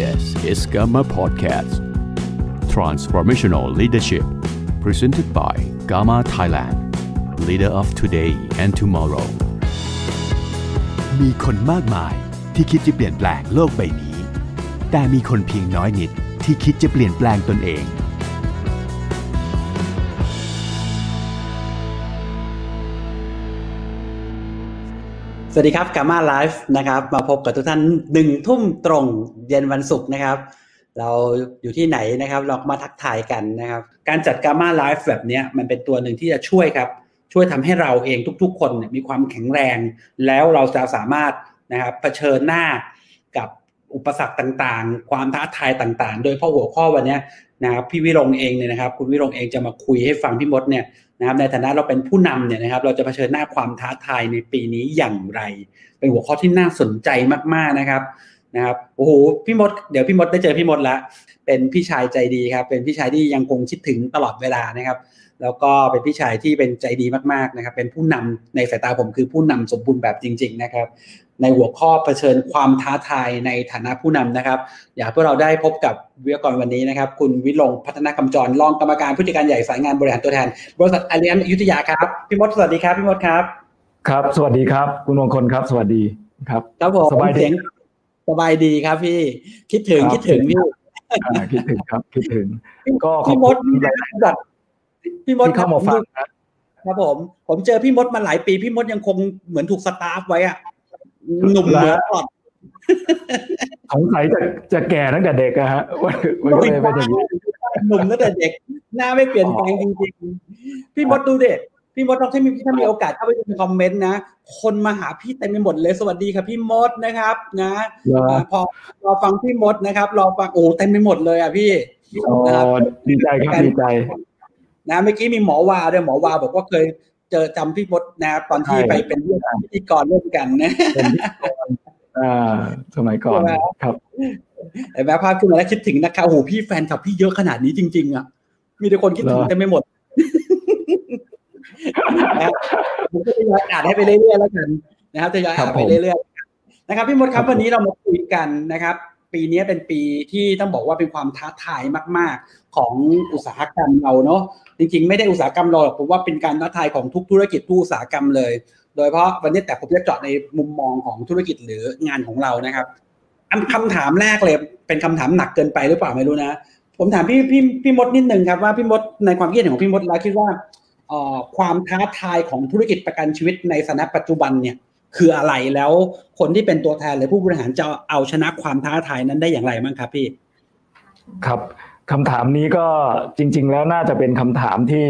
This is Gamma Podcast Transformational Leadership Presented by Gamma Thailand Leader of today and tomorrow มีคนมากมายที่คิดจะเปลี่ยนแปลงโลกใบนี้ แต่มีคนเพียงน้อยนิดที่คิดจะเปลี่ยนแปลงตนเอง สวัสดีครับกามาไลฟ์นะครับมาพบกับทุกท่านหนึ่งทุ่มตรงเย็นวันศุกร์นะครับ เราอยู่ที่ไหนนะครับเรามาทักทายกันนะครับ การจัดกามาไลฟ์แบบนี้มันเป็นตัวหนึ่งที่จะช่วยครับ ช่วยทำให้เราเองทุกๆ คนมีความแข็งแรง แล้วเราจะสามารถนะครับเผชิญหน้ากับอุปสรรคต่างๆ ความท้าทายต่างๆ โดยเพราะหัวข้อวันนี้ นะครับพี่วิรงเองเนี่ยนะครับ คุณวิรงเองจะมาคุยให้ฟังพี่มดเนี่ยนะครับในฐานะเราเป็นผู้นำเนี่ยนะครับ เราจะเผชิญหน้าความท้าทายในปีนี้อย่างไร เป็นหัวข้อที่น่าสนใจมากๆนะครับนะครับโอ้โหพี่มดเดี๋ยวพี่มดได้เจอพี่มดละเป็นพี่ชายใจดีครับ เป็นพี่ชายที่ยังคงคิดถึงตลอดเวลานะครับ แล้วก็เป็นพี่ชายที่เป็นใจดีมากๆนะครับ เป็นผู้นำในสายตาผมคือผู้นำสมบูรณ์แบบจริง ๆ นะครับ ในหัวข้อเผชิญความท้าทายในฐานะผู้นำนะครับ อยากให้พวกเราได้พบกับวิทยากรวันนี้นะครับ คุณวิลงพัฒนากำจรรองกรรมการผู้จัดการใหญ่สายงานบริหารตัวแทน บริษัทอารียนอยุธยาครับ พี่มดสวัสดีครับพี่มดครับ ครับ สวัสดีครับ คุณมงคลครับ สวัสดีครับครับผมสบายดีเสียงสบายดีครับพี่คิดถึงครับคิดถึงพี่อ่าคิดถึงครับ คิดถึง ก็ขอบพี่มคุดณหลายแบบพี่มดที่เข้ามาฟังนะครับผม ผมเจอพี่มดมาหลายปี พี่มดยังคงเหมือนถูกสตาฟไว้อะ หนุ่มเหมือนก่อนสงสัยจะจะแก่ตั้งแต่เด็กอะฮะว่ามันก็เลยเป็นอย่างนี้หนุ่มตั้งแต่เด็ก หน้าไม่เปลี่ยนแปลงจริงๆ พี่มดดูเด็กพี่มดต้องถ้ามีถ้ามีโอกาสเข้าไปดูในคอมเมนต์นะ คนมาหาพี่เต็มไปหมดเลย สวัสดีครับพี่มดนะครับ นะเหรออ่าพอรอฟังพี่มดนะครับ รอฟังโอ้เต็มไปหมดเลยอะพี่อ๋อนะครับดีใจครับดีใจนะเมื่อกี้มีหมอวาด้วยหมอวาบอกว่าเคย เจอจำพี่มดนะครับตอนที่ใช่ไปเป็นเรื่องพิธีกรร่วมกันนะเป็นพิธีกรอ่าสมัยก่อนใช่ไหมครับเห็นไหมภาพขึ้นมาแล้วคิดถึงนะครับโอ้โหพี่แฟนคลับพี่เยอะขนาดนี้จริง ๆ อะ มีแต่คนคิดถึงเหรอเต็มไปหมดนะครับผมก็จะย้อยอ่านให้ไปเรื่อยๆแล้วกันนะครับจะย้อยอ่านไปเรื่อยๆนะครับพี่มดครับวันนี้เรามาคุยกันนะครับ ปีนี้เป็นปีที่ต้องบอกว่าเป็นความท้าทายมาก ๆ ของอุตสาหกรรมเราเนาะจริง ๆ ไม่ได้อุตสาหกรรมเราหรอกผมว่าเป็นการท้าทายของทุกธุรกิจทุกอุตสาหกรรมเลย โดยเฉพาะวันนี้แต่ผมจะเจาะในมุมมองของธุรกิจหรืองานของเรานะครับอันคำถามแรกเลยเป็นคำถามหนักเกินไปหรือเปล่าไม่รู้นะ ผมถามพี่พี่พี่มดนิดนึงครับว่าพี่มดในความคิดเห็นของพี่มดแล้วคิดว่าความท้าทายของธุรกิจประกันชีวิตในสถานะปัจจุบันเนี่ย คืออะไรแล้วคนที่เป็นตัวแทนหรือผู้บริหารจะเอาชนะความท้าทายนั้นได้อย่างไรบ้างครับพี่ ครับคำถามนี้ก็จริง ๆ แล้วน่าจะเป็นคำถามที่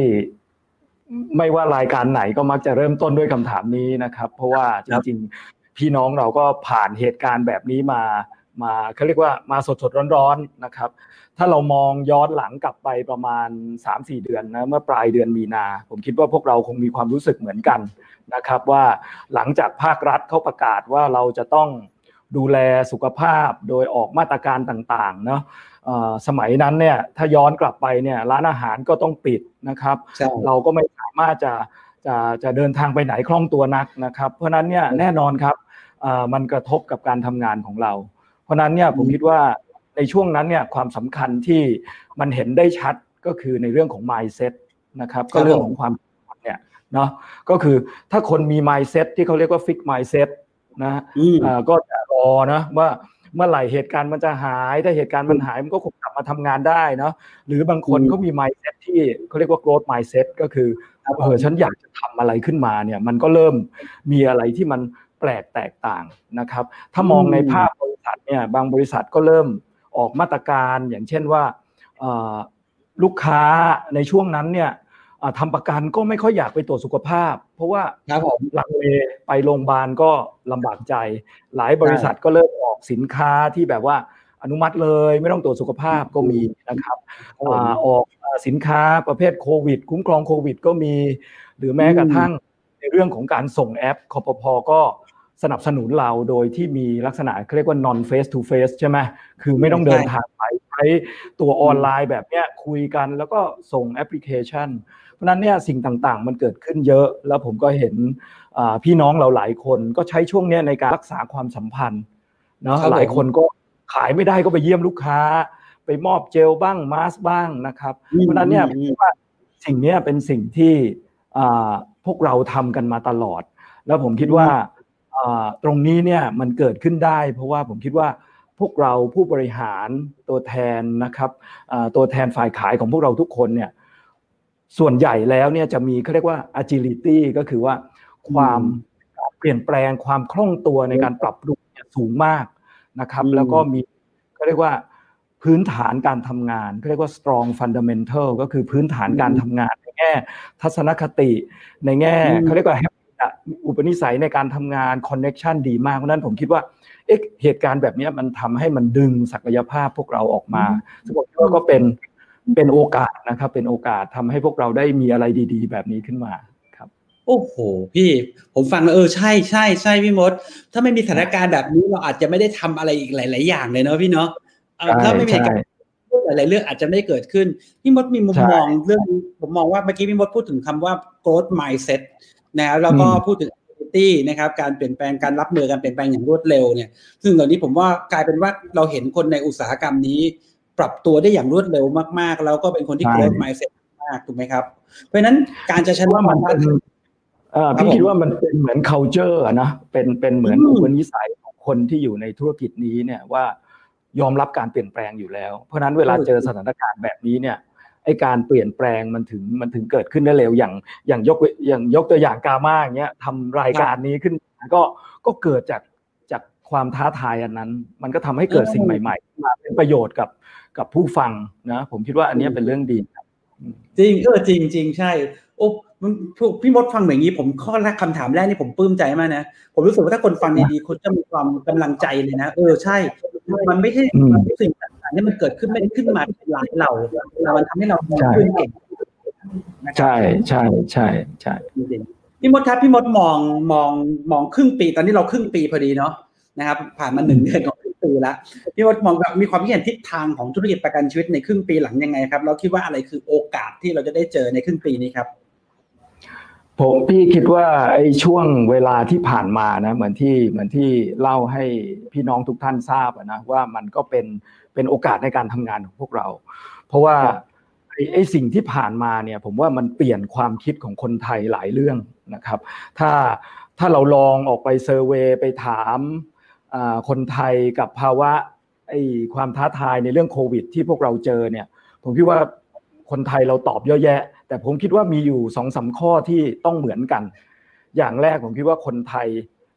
ไม่ว่ารายการไหนก็มักจะเริ่มต้นด้วยคำถามนี้นะครับ เพราะว่าจริง ๆ พี่น้องเราก็ผ่านเหตุการณ์แบบนี้มามาเขาเรียกว่ามาสดๆร้อนๆนะครับ ถ้าเรามองย้อนหลังกลับไปประมาณ 3-4 เดือนนะเมื่อปลายเดือนมีนา ผมคิดว่าพวกเราคงมีความรู้สึกเหมือนกันนะครับว่าหลังจากภาครัฐเขาประกาศว่าเราจะต้องดูแลสุขภาพโดยออกมาตรการต่างๆเนาะเอ่อสมัยนั้นเนี่ยถ้าย้อนกลับไปเนี่ยร้านอาหารก็ต้องปิดนะครับใช่เราก็ไม่สามารถจะจะจะเดินทางไปไหนคล่องตัวนักนะครับ เพราะฉะนั้นเนี่ยแน่นอนครับเอ่อมันกระทบกับการทำงานของเรา เพราะฉะนั้นเนี่ยผมคิดว่า ในช่วงนั้นเนี่ยความสำคัญที่มันเห็นได้ชัดก็คือในเรื่องของ mindset นะครับก็เรื่องของความคิดเนี่ยเนาะก็คือถ้าคนมี mindset ที่เขาเรียกว่า fix mindset นะอืมเอ่อก็จะรอนะว่าเมื่อไหร่เหตุการณ์มันจะหาย ถ้าเหตุการณ์มันหายมันก็คงกลับมาทำงานได้เนาะหรือบางคนอืมเขามี mindset ที่เขาเรียกว่า growth mindset ก็คือครับผมเออฉันอยากจะทำอะไรขึ้นมาเนี่ยมันก็เริ่มมีอะไรที่มันแปลกแตกต่างนะครับ ถ้ามองในภาพบริษัทเนี่ยบางบริษัทก็เริ่ม ออกมาตรการอย่างเช่นว่าเอ่อลูกค้าในช่วงนั้นเนี่ยอ่าทำประกันก็ไม่ค่อยอยากไปตรวจสุขภาพ เพราะว่าครับผมลังเลไปโรงพยาบาลก็ลำบากใจ หลายบริษัทก็เริ่มออกสินค้าที่แบบว่าอนุมัติเลยไม่ต้องตรวจสุขภาพก็มีนะครับครับผมอ่าออกอ่าสินค้าประเภทโควิด คุ้มครองโควิด ก็มี หรือแม้กระทั่งในเรื่องของการส่งแอปคอปพก็ สนับสนุนเราโดยที่มีลักษณะเขาเรียกว่า non face to face ใช่ไหมคือไม่ต้องเดินทางไปใช้ตัวออนไลน์แบบเนี้ยคุยกันแล้วก็ส่งแอปพลิเคชัน เพราะฉะนั้นเนี่ยสิ่งต่างๆ มันเกิดขึ้นเยอะ แล้วผมก็เห็นอ่าพี่น้องเราหลายคนก็ใช้ช่วงเนี้ยในการรักษาความสัมพันธ์เนาะครับผมหลายคนก็ขายไม่ได้ก็ไปเยี่ยมลูกค้า ไปมอบเจลบ้างมาสบ้างนะครับเพราะนั้นเนี่ยว่าสิ่งนี้เป็นสิ่งที่พวกเราทำกันมาตลอด แล้วผมคิดว่า ตรงนี้เนี่ยมันเกิดขึ้นได้ เพราะว่าผมคิดว่าพวกเราผู้บริหารตัวแทนนะครับตัวแทนฝ่ายขายของพวกเราทุกคนเนี่ยส่วนใหญ่แล้วเนี่ยจะมีเขาเรียกว่า agility ก็คือว่าความเปลี่ยนแปลงความคล่องตัวในการปรับปรุงสูงมากนะครับ แล้วก็มีเขาเรียกว่าพื้นฐานการทำงานเขาเรียกว่า strong fundamental ก็คือพื้นฐานการทำงานในแง่ ทัศนคติในแง่เขาเรียกว่า อุปนิสัยในการทำงานคอนเน็ชันดีมากเพราะนั้นผมคิดว่าเอ๊ะเหตุการณ์แบบนี้มันทำให้มันดึงศักยภาพพวกเราออกมาซึ่งผมคิดว่าก็เป็นเป็นโอกาสนะครับ เป็นโอกาสทำให้พวกเราได้มีอะไรดี ๆ แบบนี้ขึ้นมาครับ โอ้โห พี่ ผมฟังแล้วเออใช่ใช่ใช่พี่มด ถ้าไม่มีสถานการณ์แบบนี้เราอาจจะไม่ได้ทำอะไรอีกหลาย ๆ อย่างเลยเนาะพี่เนาะถ้าไม่มีการหลายๆเรื่องอาจจะไม่เกิดขึ้น พี่มดมีมุมมองเรื่องผมมองว่าเมื่อกี้พี่มดพูดถึงคำว่า growth mindset นะแล้วก็พูดถึง agility นะครับการเปลี่ยนแปลงการรับมือการเปลี่ยนแปลงอย่างรวดเร็วเนี่ยซึ่งเหล่านี้ผมว่ากลายเป็นว่าเราเห็นคนในอุตสาหกรรมนี้ ปรับตัวได้อย่างรวดเร็วมากๆ แล้วก็เป็นคนที่ growth mindset มากถูกไหมครับ เพราะฉะนั้นการจะชนะมันเป็นพี่คิดว่ามันเป็นเหมือน culture นะเป็นเป็นเหมือนอุปนิสัยของคนที่อยู่ในธุรกิจนี้เนี่ยว่ายอมรับการเปลี่ยนแปลงอยู่แล้ว เพราะนั้นเวลาเจอสถานการณ์แบบนี้เนี่ย ไอการเปลี่ยนแปลงมันถึงมันถึงเกิดขึ้นได้เร็วอย่างอย่างยกอย่างยกตัวอย่างกามาอย่างเงี้ยทำรายการนี้ขึ้นก็ก็เกิดจากจากความท้าทายอันนั้น มันก็ทำให้เกิดสิ่งใหม่ๆมาเป็นประโยชน์กับกับผู้ฟังนะ ผมคิดว่าอันนี้เป็นเรื่องดีจริงเออจริงจริงใช่โอ้ พี่มดฟังแบบนี้ ผมข้อแรกคำถามแรกนี่ผมปลื้มใจมากนะผมรู้สึกว่าถ้าคนฟังดีๆคนจะมีความกำลังใจเลยนะเออใช่ มันไม่ใช่สิ่งต่างๆที่มันเกิดขึ้นไม่ได้ขึ้นมาหลายเราแต่มันทำให้เราขึ้นเก่งใช่ใช่ใช่ใช่พี่มดครับพี่มดมองมองมองครึ่งปีตอนนี้เราครึ่งปีพอดีเนาะนะครับ ผ่านมาหนึ่งเดือนของครึ่งปีแล้วพี่มดมองแบบมีความคิดเห็นทิศทางของธุรกิจประกันชีวิตในครึ่งปีหลังยังไงครับเราคิดว่าอะไรคือโอกาสที่เราจะได้เจอในครึ่งปีนี้ครับ ผมพี่คิดว่าไอ้ช่วงเวลาที่ผ่านมานะเหมือนที่เหมือนที่เล่าให้พี่น้องทุกท่านทราบนะว่ามันก็เป็นเป็นโอกาสในการทำงานของพวกเรา เพราะว่าไอ้ไอ้สิ่งที่ผ่านมาเนี่ยผมว่ามันเปลี่ยนความคิดของคนไทยหลายเรื่องนะครับ ถ้าถ้าเราลองออกไปเซอร์เวยไปถามคนไทยกับภาวะไอ้ความท้าทายในเรื่องโควิด ที่พวกเราเจอเนี่ยผมคิดว่าคนไทยเราตอบเยอะแยะ แต่ผมคิดว่ามีอยู่สองสาข้อที่ต้องเหมือนกัน อย่างแรกผมคิดว่าคนไทย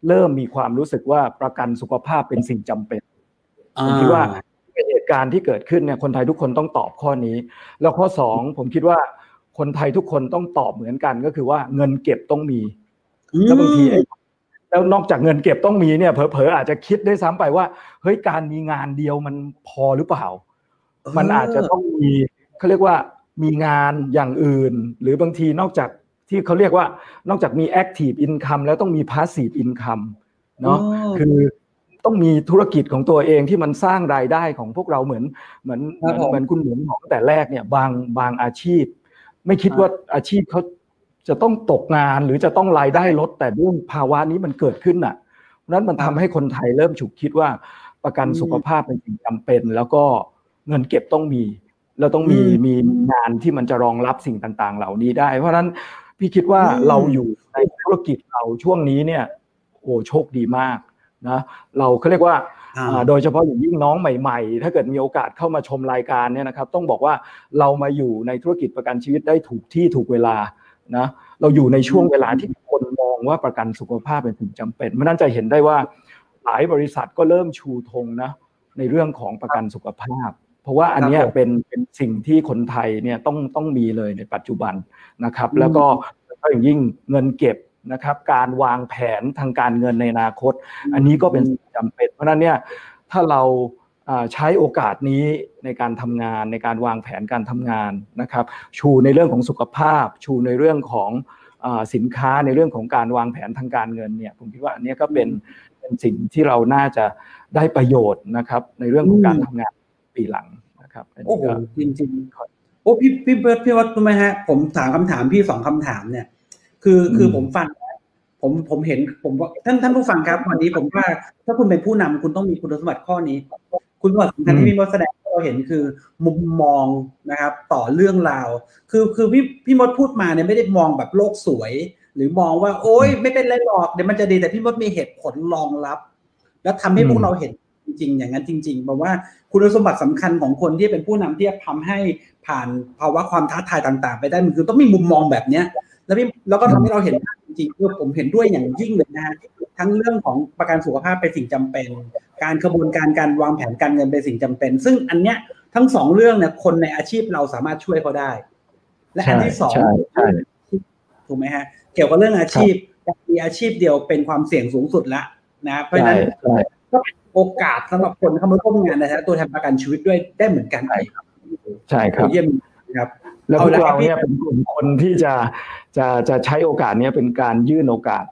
เริ่มมีความรู้สึกว่าประกันสุขภาพเป็นสิ่งจำเป็นผมคิดว่าเหตุการณ์ที่เกิดขึ้นเนี่ยคนไทยทุกคนต้องตอบข้อนี้ แล้วข้อสองผมคิดว่าคนไทยทุกคนต้องตอบเหมือนกันก็คือว่าเงินเก็บต้องมีแล้วบางทีแล้วนอกจากเงินเก็บต้องมีเนี่ยเผลอๆอาจจะคิดได้ซ้ำไปว่าเฮ้ยการมีงานเดียวมันพอหรือเปล่า มันอาจจะต้องมีเขาเรียกว่า มีงานอย่างอื่น หรือบางทีนอกจากที่เขาเรียกว่านอกจากมี active income แล้วต้องมี passive income เนาะคือต้องมีธุรกิจของตัวเองที่มันสร้างรายได้ของพวกเราเหมือนเหมือนเหมือนคุณหมุนของแต่แรกเนี่ยบางบางอาชีพ ไม่คิดว่าอาชีพเขาจะต้องตกงานหรือจะต้องรายได้ลดแต่ด้วยภาวะนี้มันเกิดขึ้นอะนั้นมันทำให้คนไทยเริ่มฉุกคิดว่าประกันสุขภาพเป็นสิ่งจำเป็น แล้วก็เงินเก็บต้องมี เราต้องมีมีงานที่มันจะรองรับสิ่งต่าง ๆ เหล่านี้ได้ เพราะฉะนั้นพี่คิดว่าเราอยู่ในธุรกิจเราช่วงนี้เนี่ยโอ้โชคดีมากนะเราเขาเรียกว่าโดยเฉพาะอย่างยิ่งน้องใหม่ๆ ถ้าเกิดมีโอกาสเข้ามาชมรายการเนี่ยนะครับ ต้องบอกว่าเรามาอยู่ในธุรกิจประกันชีวิตได้ถูกที่ถูกเวลานะเราอยู่ในช่วงเวลาที่คนมองว่าประกันสุขภาพเป็นสิ่งจำเป็นเพราะนั้นจะเห็นได้ว่าหลายบริษัทก็เริ่มชูธงนะในเรื่องของประกันสุขภาพ เพราะว่าอันนี้เป็นเป็นสิ่งที่คนไทยเนี่ยต้องต้องมีเลยในปัจจุบันนะครับ แล้วก็ก็อย่างยิ่งเงินเก็บนะครับ การวางแผนทางการเงินในอนาคต อันนี้ก็เป็นจำเป็น เพราะนั้นเนี่ยถ้าเราใช้โอกาสนี้ในการทำงานในการวางแผนการทำงานนะครับ ชูในเรื่องของสุขภาพ ชูในเรื่องของสินค้าในเรื่องของการวางแผนทางการเงินเนี่ยผมคิดว่าอันนี้ก็เป็นเป็นสิ่งที่เราน่าจะได้ประโยชน์นะครับ ในเรื่องของการทำงาน ปีหลังนะครับโอ้โหจริงจริงโอ้พี่พี่เบิร์ดพี่วัดรู้ไหมฮะ ผมถามคำถามพี่สองคำถามเนี่ย คือคือผมฟังผมผมเห็นผมท่านท่านผู้ฟังครับ วันนี้ผมว่าถ้าคุณเป็นผู้นำคุณต้องมีคุณสมบัติข้อนี้ คุคุณสมบัติสำคัญที่พี่มดแสดงให้เราเห็นคือมุมมองนะครับ ต่อเรื่องราว คือคือพี่พี่มดพูดมาเนี่ยไม่ได้มองแบบโลกสวย หรือมองว่า โอ๊ยไม่เป็นไรหรอกเดี๋ยวมันจะดีแต่พี่มดมีเหตุผลรองรับ แล้วทำให้พวกเราเห็นจริง ๆ อย่างนั้นจริงๆบอกว่า คุณสมบัติสำคัญของคนที่เป็นผู้นำที่จะทำให้ผ่านภาวะความท้าทายต่าง ๆ ไปได้มันคือต้องมีมุมมองแบบเนี้ย แล้วพี่แล้วก็ทำให้เราเห็นจริงๆคือผมเห็นด้วยอย่างยิ่งเลยนะฮะทั้งเรื่องของประกันสุขภาพเป็นสิ่งจำเป็น การกระบวนการการวางแผนการเงินเป็นสิ่งจำเป็น ซึ่งอันเนี้ยทั้งสองเรื่องเนี่ยคนในอาชีพเราสามารถช่วยเขาได้ และอันที่สองถูกไหมฮะ เกี่ยวกับเรื่องอาชีพมีอาชีพเดียวเป็นความเสี่ยงสูงสุดละนะเพราะฉะนั้นก็ โอกาสสำหรับคนเข้ามาร่วมงานนะฮะตัวแทนประกันชีวิตด้วยได้เหมือนกันใช่ครับใช่ครับเยี่ยมครับแล้วพวกเราเนี่ยเป็นกลุ่มคนที่จะจะจะใช้โอกาสนี้เป็นการยื่นโอกาส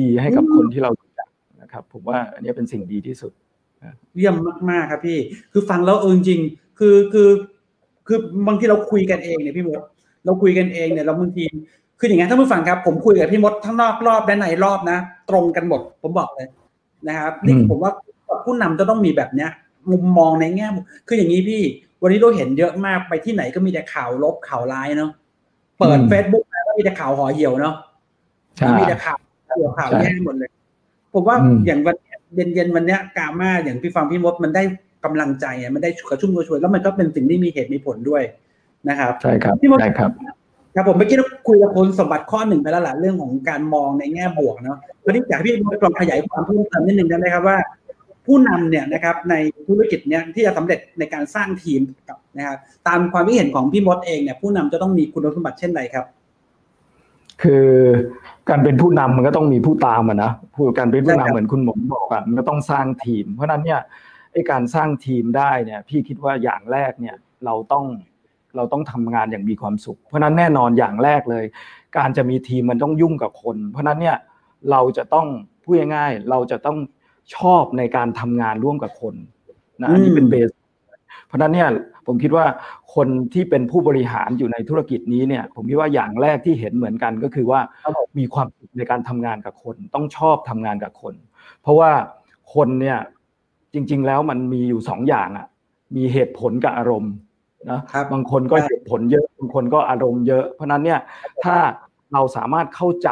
ดี ๆ ให้กับคนที่เรารู้จักนะครับ ผมว่าอันนี้เป็นสิ่งดีที่สุดเยี่ยมมากๆครับพี่ คือฟังแล้วเออจริงคือคือคือบางทีเราคุยกันเองเนี่ยพี่มดเราคุยกันเองเนี่ยเราบางทีคืออย่างงี้ท่านผู้ฟังครับ ผมคุยกับพี่มดทั้งนอกรอบและในรอบนะ ตรงกันหมดผมบอกเลยนะครับนี่ผมว่า ผู้นำจะต้องมีแบบเนี้ย มุมมองในแง่คืออย่างนี้พี่ วันนี้เราเห็นเยอะมากไปที่ไหนก็มีแต่ข่าวลบข่าวร้ายเนาะเปิดเฟซบุ๊กก็มีแต่ข่าวห่อเหี่ยวเนาะมีแต่ข่าวเกี่ยวข่าวแย่หมดเลย ผมว่าอย่างวันเย็นเย็นวันเนี้ยกามาอย่างพี่ฟังพี่มดมันได้กำลังใจอะมันได้กระชุ่มกระชวยแล้วมันก็เป็นสิ่งที่มีเหตุมีผลด้วยนะครับใช่ครับพี่มดใช่ครับครับผมเมื่อกี้เราคุยกับคุณสมบัติข้อหนึ่งไปแล้วหละเรื่องของการมองในแง่บวกเนาะวันนี้อยากให้พี่มดลองขยายความเพิ่มเติมนิดนึงได้ไหมครับว่า ผู้นำเนี่ยนะครับในธุรกิจเนี้ยที่จะสำเร็จในการสร้างทีมกับนะครับตามความคิดเห็นของพี่มดเองเนี่ยผู้นำจะต้องมีคุณสมบัติเช่นไรครับ คือการเป็นผู้นำมันก็ต้องมีผู้ตามอะนะผู้การเป็นผู้นำเหมือนคุณหมอบอกอะมันก็ต้องสร้างทีม เพราะนั้นเนี่ยไอ้การสร้างทีมได้เนี่ย พี่คิดว่าอย่างแรกเนี่ยเราต้องเราต้องทำงานอย่างมีความสุข เพราะนั้นแน่นอนอย่างแรกเลย การจะมีทีมมันต้องยุ่งกับคน เพราะนั้นเนี่ยเราจะต้องพูดง่ายๆเราจะต้อง ชอบในการทำงานร่วมกับคนนะอันนี้เป็นเบสเพราะนั้นเนี่ยผมคิดว่าคนที่เป็นผู้บริหารอยู่ในธุรกิจนี้เนี่ย ผมคิดว่าอย่างแรกที่เห็นเหมือนกันก็คือว่ามีความสุขในการทำงานกับคน ต้องชอบทำงานกับคน เพราะว่าคนเนี่ยจริง ๆ แล้วมันมีอยู่สองอย่างอะ มีเหตุผลกับอารมณ์นะบางคนก็เหตุผลเยอะบางคนก็อารมณ์เยอะ เพราะนั้นเนี่ยถ้าเราสามารถเข้าใจ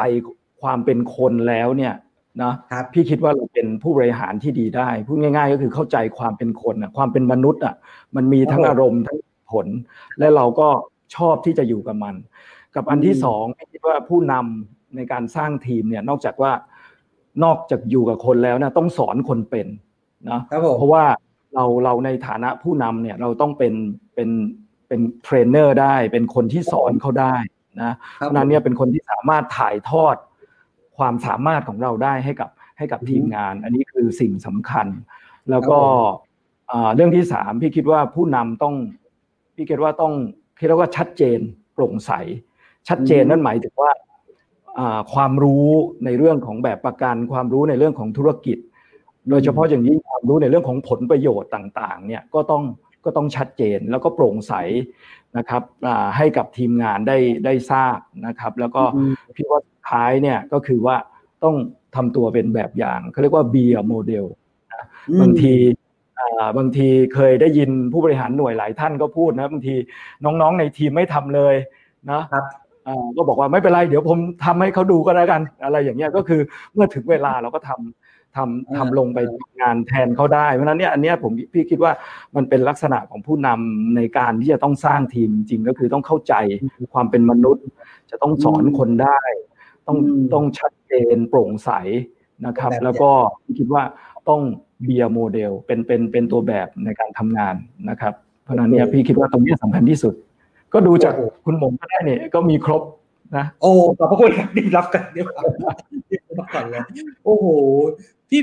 ความเป็นคนแล้วเนี่ย นะพี่คิดว่าเราเป็นผู้บริหารที่ดีได้พูดง่าย ๆ ก็คือเข้าใจความเป็นคนอะความเป็นมนุษย์อะมันมีทั้งอารมณ์ทั้งผล และเราก็ชอบที่จะอยู่กับมัน กับอันที่สองพี่คิดว่าผู้นำในการสร้างทีมเนี่ยนอกจากว่านอกจากอยู่กับคนแล้วนะต้องสอนคนเป็นนะเพราะว่าเราเราในฐานะผู้นำเนี่ยเราต้องเป็นเป็นเป็นเทรนเนอร์ได้ เป็นคนที่สอนเขาได้นะเพราะนั้นเนี่ยเป็นคนที่สามารถถ่ายทอด ความสามารถของเราได้ให้กับให้กับทีมงาน อันนี้คือสิ่งสำคัญ แล้วก็เรื่องที่สามพี่คิดว่าผู้นำต้องพี่คิดว่าต้องคิดว่าชัดเจนโปร่งใส ชัดเจนนั่นหมายถึงว่าความรู้ในเรื่องของแบบประกันความรู้ในเรื่องของธุรกิจ โดยเฉพาะอย่างยิ่งความรู้ในเรื่องของผลประโยชน์ต่าง ๆ เนี่ยก็ต้องก็ต้องชัดเจนแล้วก็โปร่งใสนะครับให้กับทีมงานได้ได้ทราบนะครับ แล้วก็พี่ว่า ท้ายเนี่ยก็คือว่าต้องทำตัวเป็นแบบอย่างเขาเรียกว่า be a model บางทีบางทีเคยได้ยินผู้บริหารหน่วยหลายท่านก็พูดนะบางทีน้องๆในทีมไม่ทำเลยนะก็บอกว่าไม่เป็นไรเดี๋ยวผมทำให้เขาดูก็แล้วกันอะไรอย่างเงี้ยก็คือเมื่อถึงเวลาเราก็ทำทำทำลงไปงานแทนเขาได้เพราะนั้นเนี่ยอันนี้ผมพี่คิดว่ามันเป็นลักษณะของผู้นำในการที่จะต้องสร้างทีมจริงก็คือต้องเข้าใจความเป็นมนุษย์ จะต้องสอนคนได้ ต้องต้องชัดเจนโปร่งใสนะครับ แล้วก็คิดว่าต้องเบียโมเดลเป็นเป็นเป็นตัวแบบในการทำงานนะครับ เพราะนั้นเนี่ยพี่คิดว่าตรงนี้สำคัญที่สุด ก็ดูจากคุณหมงก็ได้เนี่ยก็มีครบนะโอ้ขอบพระคุณครับดีรับกันเดี๋ยวก่อนเลยโอ้โหพี่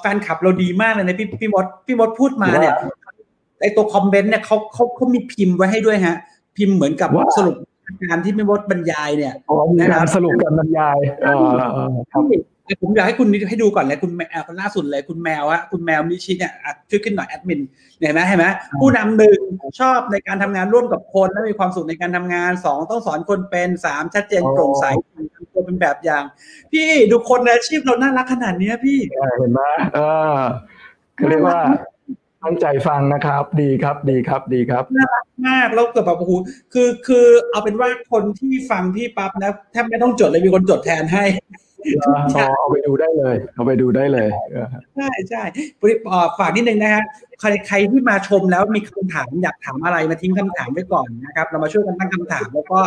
แฟนคลับเราดีมากเลยนะพี่พี่มดพี่มดพูดมาเนี่ยไอตัวคอมเมนต์เนี่ยเขาเขาเขามีพิมพ์ไว้ให้ด้วยฮะ พิมพ์เหมือนกับสรุป งานที่ไม่มดบรรยายเนี่ยนะครับสรุปการบรรยายครับผมอยากให้คุณให้ดูก่อนเลยคุณแมวคนล่าสุดเลยคุณแมวฮะคุณแมวมิชิเนี่ยช่วยขึ้นหน่อยแอดมินเห็นไหมเห็นไหมผู้นำหนึ่งชอบในการทำงานร่วมกับคนและมีความสุขในการทำงานสองต้องสอนคนเป็นสามชัดเจนโปร่งใสตัวเป็นแบบอย่าง พี่ดูคนในอาชีพเราน่ารักขนาดนี้พี่เห็นไหมเออเรียกว่า ตั้งใจฟังนะครับ ดีครับดีครับดีครับน่ารักมากแล้วเกิดแบบโอ้โหคือคือเอาเป็นว่าคนที่ฟังพี่ปั๊บนะแทบไม่ต้องจดเลยมีคนจดแทนให้เอาไปดูได้เลย เอาไปดูได้เลยใช่ใช่ฝากนิดนึงนะฮะใครใครที่มาชมแล้วมีคำถามอยากถามอะไรมาทิ้งคำถามไว้ก่อนนะครับ เรามาช่วยกันตั้งคำถามแล้วก็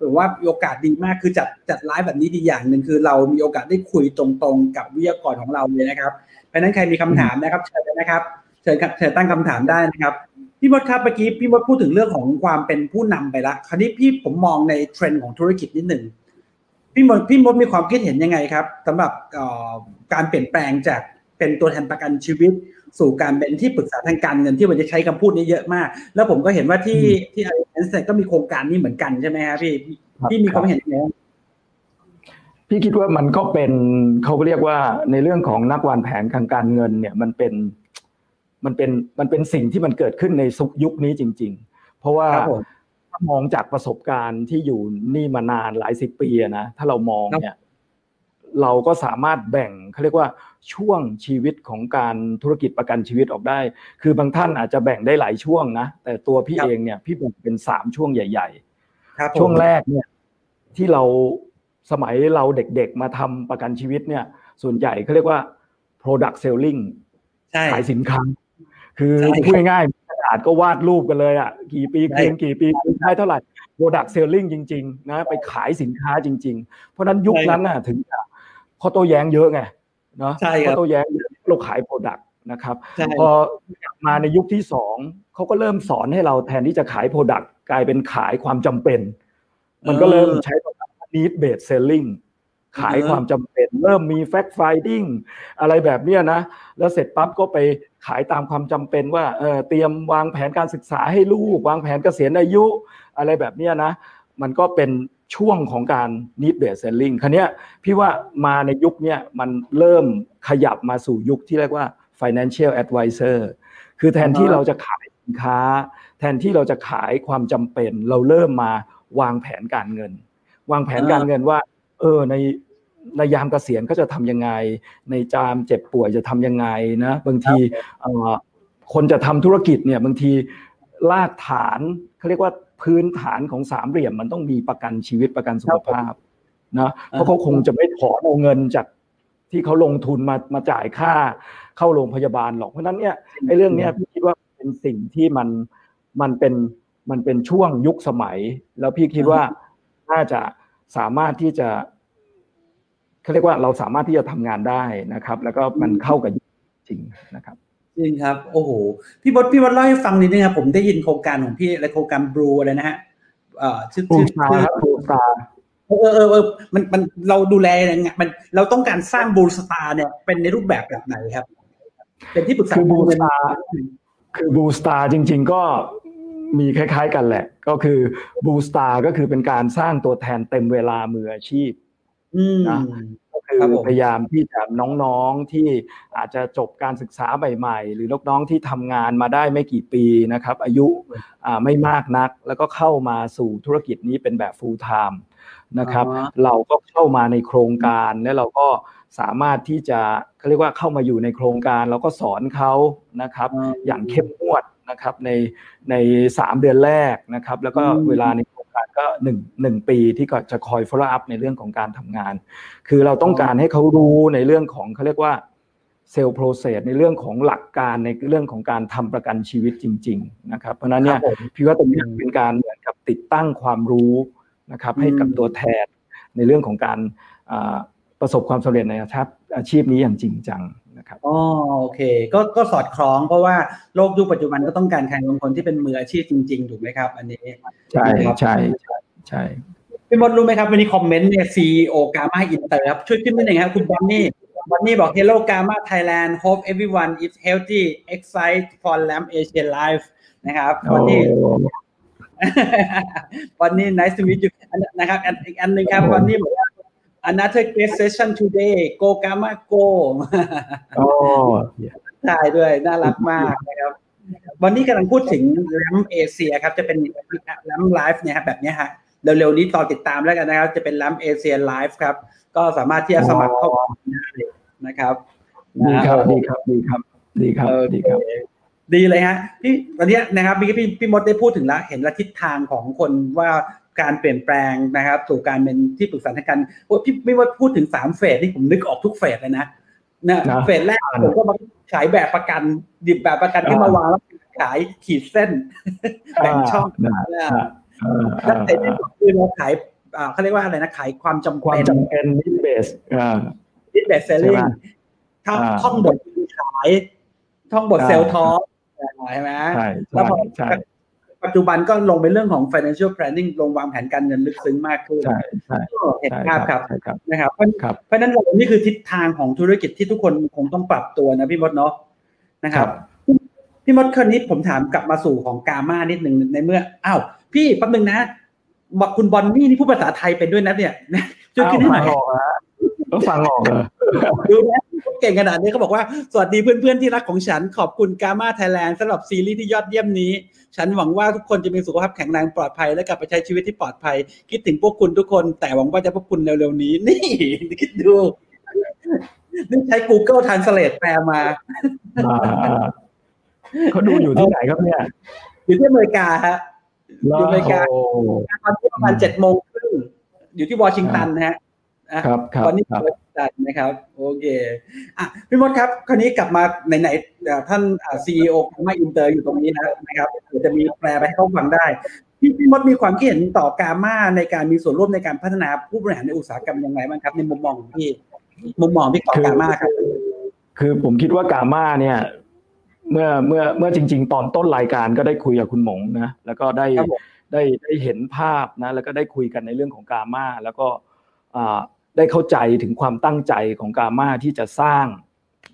ถือว่ามีโอกาสดีมากคือจัดจัดไลฟ์แบบนี้ดีอย่างหนึ่งคือ เรามีโอกาสได้คุยตรงๆ กับวิทยากรของเราเลยนะครับเพราะนั้นใครมีคำถามนะครับเชิญนะครับ เชิญเชิญตั้งคำถามได้นะครับ พี่มดครับเมื่อกี้พี่มดพูดถึงเรื่องของความเป็นผู้นำไปละคราวนี้พี่ผมมองในเทรนด์ของธุรกิจนิดหนึ่งพี่มดพี่มดมีความคิดเห็นยังไงครับสำหรับการเปลี่ยนแปลงจากเป็นตัวแทนประกันชีวิต สู่การเป็นที่ปรึกษาทางการเงินที่มันจะใช้คำพูดนี้เยอะมาก แล้วผมก็เห็นว่าที่ที่ไอเอ็นก็มีโครงการนี้เหมือนกันใช่ไหมครับพี่พี่มีความเห็นยังไงพี่คิดว่ามันก็เป็นเขาเรียกว่าในเรื่องของนักวางแผนทางการเงินเนี่ยมันเป็น มันเป็นมันเป็นสิ่งที่มันเกิดขึ้นในยุคนี้จริง ๆ เพราะว่ามองจากประสบการณ์ที่อยู่นี่มานานหลายสิบปีนะถ้าเรามองเนี่ยเราก็สามารถแบ่งเขาเรียกว่าช่วงชีวิตของการธุรกิจประกันชีวิตออกได้ คือบางท่านอาจจะแบ่งได้หลายช่วงนะแต่ตัวพี่เองเนี่ยพี่แบ่งเป็นสามช่วงใหญ่ๆช่วงแรกเนี่ยที่เราสมัยเราเด็กๆมาทำประกันชีวิตเนี่ย ส่วนใหญ่เขาเรียกว่า product selling ขายสินค้า คือพูดง่ายๆกระดาษก็วาดรูปกันเลยอะกี่ปีคืนกี่ปีคืนได้เท่าไหร่ product selling จริง ๆ นะ ไปขายสินค้าจริง ๆ เพราะนั้นยุคนั้นน่ะถึงข้อโต้แย้งเยอะไงเนาะข้อโต้แย้งเราขาย product นะครับพอมาในยุคที่สองเขาก็เริ่มสอนให้เราแทนที่จะขาย product กลายเป็นขายความจำเป็น มันก็เริ่มใช้ need based selling ขายความจำเป็นเริ่มมี fact finding อะไรแบบเนี้ยนะ แล้วเสร็จปั๊บก็ไปขายตามความจำเป็นว่าเออเตรียมวางแผนการศึกษาให้ลูก วางแผนเกษียณอายุ อะไรแบบเนี้ยนะ มันก็เป็นช่วงของการ need based selling คันนี้พี่ว่ามาในยุคนี้มันเริ่มขยับมาสู่ยุคที่เรียกว่า financial advisor คือแทนที่เราจะขายสินค้า แทนที่เราจะขายความจำเป็น เราเริ่มมาวางแผนการเงิน วางแผนการเงินว่า เออในในยามเกษียณก็จะทํำยังไง ในจามเจ็บป่วยจะทํำยังไงนะบางทีคนจะทำธุรกิจเนี่ยบางทีรากฐานเขาเรียกว่าพื้นฐานของสามเหลี่ยมมันต้องมีประกันชีวิตประกันสุขภาพนะเพราะเขาคงจะไม่ถอนเอาเงินจากที่เขาลงทุนมามาจ่ายค่าเข้าโรงพยาบาลหรอกเพราะนั้นเนี่ยไอ้เรื่องเนี้ยพี่คิดว่าเป็นสิ่งที่มันมันเป็นมันเป็นช่วงยุคสมัย แล้วพี่คิดว่าน่าจะสามารถที่จะ เขาเรียกว่าเราสามารถที่จะทำงานได้นะครับ แล้วก็มันเข้ากับจริงนะครับจริงครับ โอ้โห พี่บดพี่บดเล่าให้ฟังนิดนึงครับผมได้ยินโครงการของพี่อะไรโครงการบลูอะไรนะฮะเอ่อชื่อชื่อชื่อบลูสตาร์เออเออเออมันมันเราดูแลยังไงมันเราต้องการสร้างบลูสตาร์เนี่ยเป็นในรูปแบบแบบไหนครับ เป็นที่ปรึกษาคือบูสตาร์คือบูสตาร์จริง ๆ ก็มีคล้าย ๆ กันแหละ ก็คือบูสตาร์ก็คือเป็นการสร้างตัวแทนเต็มเวลามืออาชีพ นะก็คือพยายามที่จะน้องๆที่อาจจะจบการศึกษาใหม่ๆหรือน้องๆที่ทำงานมาได้ไม่กี่ปีนะครับ อายุไม่มากนัก แล้วก็เข้ามาสู่ธุรกิจนี้เป็นแบบ full time นะครับ เราก็เข้ามาในโครงการและเราก็สามารถที่จะเขาเรียกว่าเข้ามาอยู่ในโครงการเราก็สอนเขานะครับ อย่างเข้มงวดนะครับในในสามเดือนแรกนะครับ แล้วก็เวลาใน การก็หนึ่งหนึ่งปีที่ก็จะคอย follow up ในเรื่องของการทำงาน คือเราต้องการให้เขารู้ในเรื่องของเขาเรียกว่าเซลล์โปรเซสในเรื่องของหลักการในเรื่องของการทำประกันชีวิตจริง ๆ นะครับ เพราะนั้นเนี่ยพี่ว่าตรงนี้เป็นการเหมือนกับติดตั้งความรู้นะครับให้กับตัวแทนในเรื่องของการประสบความสำเร็จในอาชีพอาชีพนี้อย่างจริงจัง นะครับอ๋อโอเค ก็ก็สอดคล้องเพราะว่าโลกยุคปัจจุบันก็ต้องการใครบางคนที่เป็นมืออาชีพจริงๆถูกไหมครับ อันนี้ใช่ใช่ใช่พี่มดรู้ไหมครับวันนี้ comment เนี่ย CEO GAMA Inter ครับช่วยขึ้นนิดหนึ่งครับคุณบอนนี่บอนนี่บอก Hello GAMA Thailand hope everyone is healthy excited for LAMP Asia Live นะครับบอนนี่บอนนี่ nice to meet you นะครับอีกอันหนึ่งครับบอนนี่บอกว่า another great session today go gamma go โอ้ใช่ด้วย น่ารักมากนะครับ วันนี้กำลังพูดถึงแรมเอเชียครับ จะเป็นแรมไลฟ์เนี่ยครับแบบนี้ฮะ เร็วๆนี้ต่อติดตามแล้วกันนะครับ จะเป็นแรมเอเชียไลฟ์ครับ ก็สามารถที่จะสมัครเข้าได้นะครับดีครับ ดีครับ ดีครับ ดีครับ ดีครับ ดีเลยฮะ พี่วันนี้นะครับพี่พี่พี่มดได้พูดถึงแล้ว เห็นละทิศทางของคนว่า การเปลี่ยนแปลงนะครับสู่การเป็นที่ปรึกษาทางการพี่ไม่ว่าพูดถึงสามเฟสที่ผมนึกออกทุกเฟสเลยนะนะเฟสแรกผมก็มาขายแบบประกันดิบแบบประกันที่มาวางแล้วขายขีดเส้นแบ่งช่องแล้วเสร็จที่คือเราขายเขาเรียกว่าอะไรนะขายความจำเป็นความจำเป็นนิดเบสนิดเบสเซลลิ่งท่องบทขาย ท่องบทเซลล์ท้อใช่ไหมใช่แล้วพอ ปัจจุบันก็ลงไปเรื่องของ financial planning ลงวางแผนการเงินลึกซึ้งมากขึ้นใช่ใช่เห็นภาพครับนะครับเพราะเพราะนั้นเรานี่คือทิศทางของธุรกิจที่ทุกคนคงต้องปรับตัวนะพี่มดเนาะนะครับ พี่มดคนนี้ผมถามกลับมาสู่ของกาม่านิดหนึ่งในเมื่ออ้าวพี่แป๊บนึงนะบอกคุณบอลนี่นี่พูดภาษาไทยเป็นด้วยนะเนี่ยช่วยคิดให้หน่อยต้องฟังออกเหรอดูนะเก่งขนาดนี้เขาบอกว่า สวัสดีเพื่อนๆที่รักของฉันขอบคุณกาม่าไทยแลนด์สำหรับซีรีส์ที่ยอดเยี่ยมนี้ ฉันหวังว่าทุกคนจะมีสุขภาพแข็งแรงปลอดภัยและกลับไปใช้ชีวิตที่ปลอดภัย คิดถึงพวกคุณทุกคน แต่หวังว่าจะพบคุณเร็วๆนี้ นี่ คิดดูนี่ใช้ Google Translate แปลมาเขาดูอยู่ที่ไหนครับเนี่ย อยู่ที่อเมริกาฮะอยู่อเมริกาตอนที่ประมาณเจ็ดโมงครึ่งอยู่ที่วอชิงตันนะ ฮะครับตอนนี้เปิดใจนะครับ โอเคอะพี่มดครับ คราวนี้กลับมาไหนๆท่าน CEO ของ GAMA Inter อยู่ตรงนี้นะครับเดี๋ยวจะมีแปลไปให้เขาฟังได้พี่พี่มดมีความคิดเห็นต่อ GAMA ในการมีส่วนร่วมในการพัฒนาผู้บริหารในอุตสาหกรรมยังไงบ้างครับ ในมุมมองของพี่มุมมองพี่ต่อ GAMA ครับ คือผมคิดว่ากาม่าเนี่ยเมื่อเมื่อเมื่อจริง ๆ ตอนต้นรายการก็ได้คุยกับคุณหมงนะแล้วก็ได้ได้ได้เห็นภาพนะแล้วก็ได้คุยกันในเรื่องของกาม่าแล้วก็ ได้เข้าใจถึงความตั้งใจของกาม่าที่จะสร้าง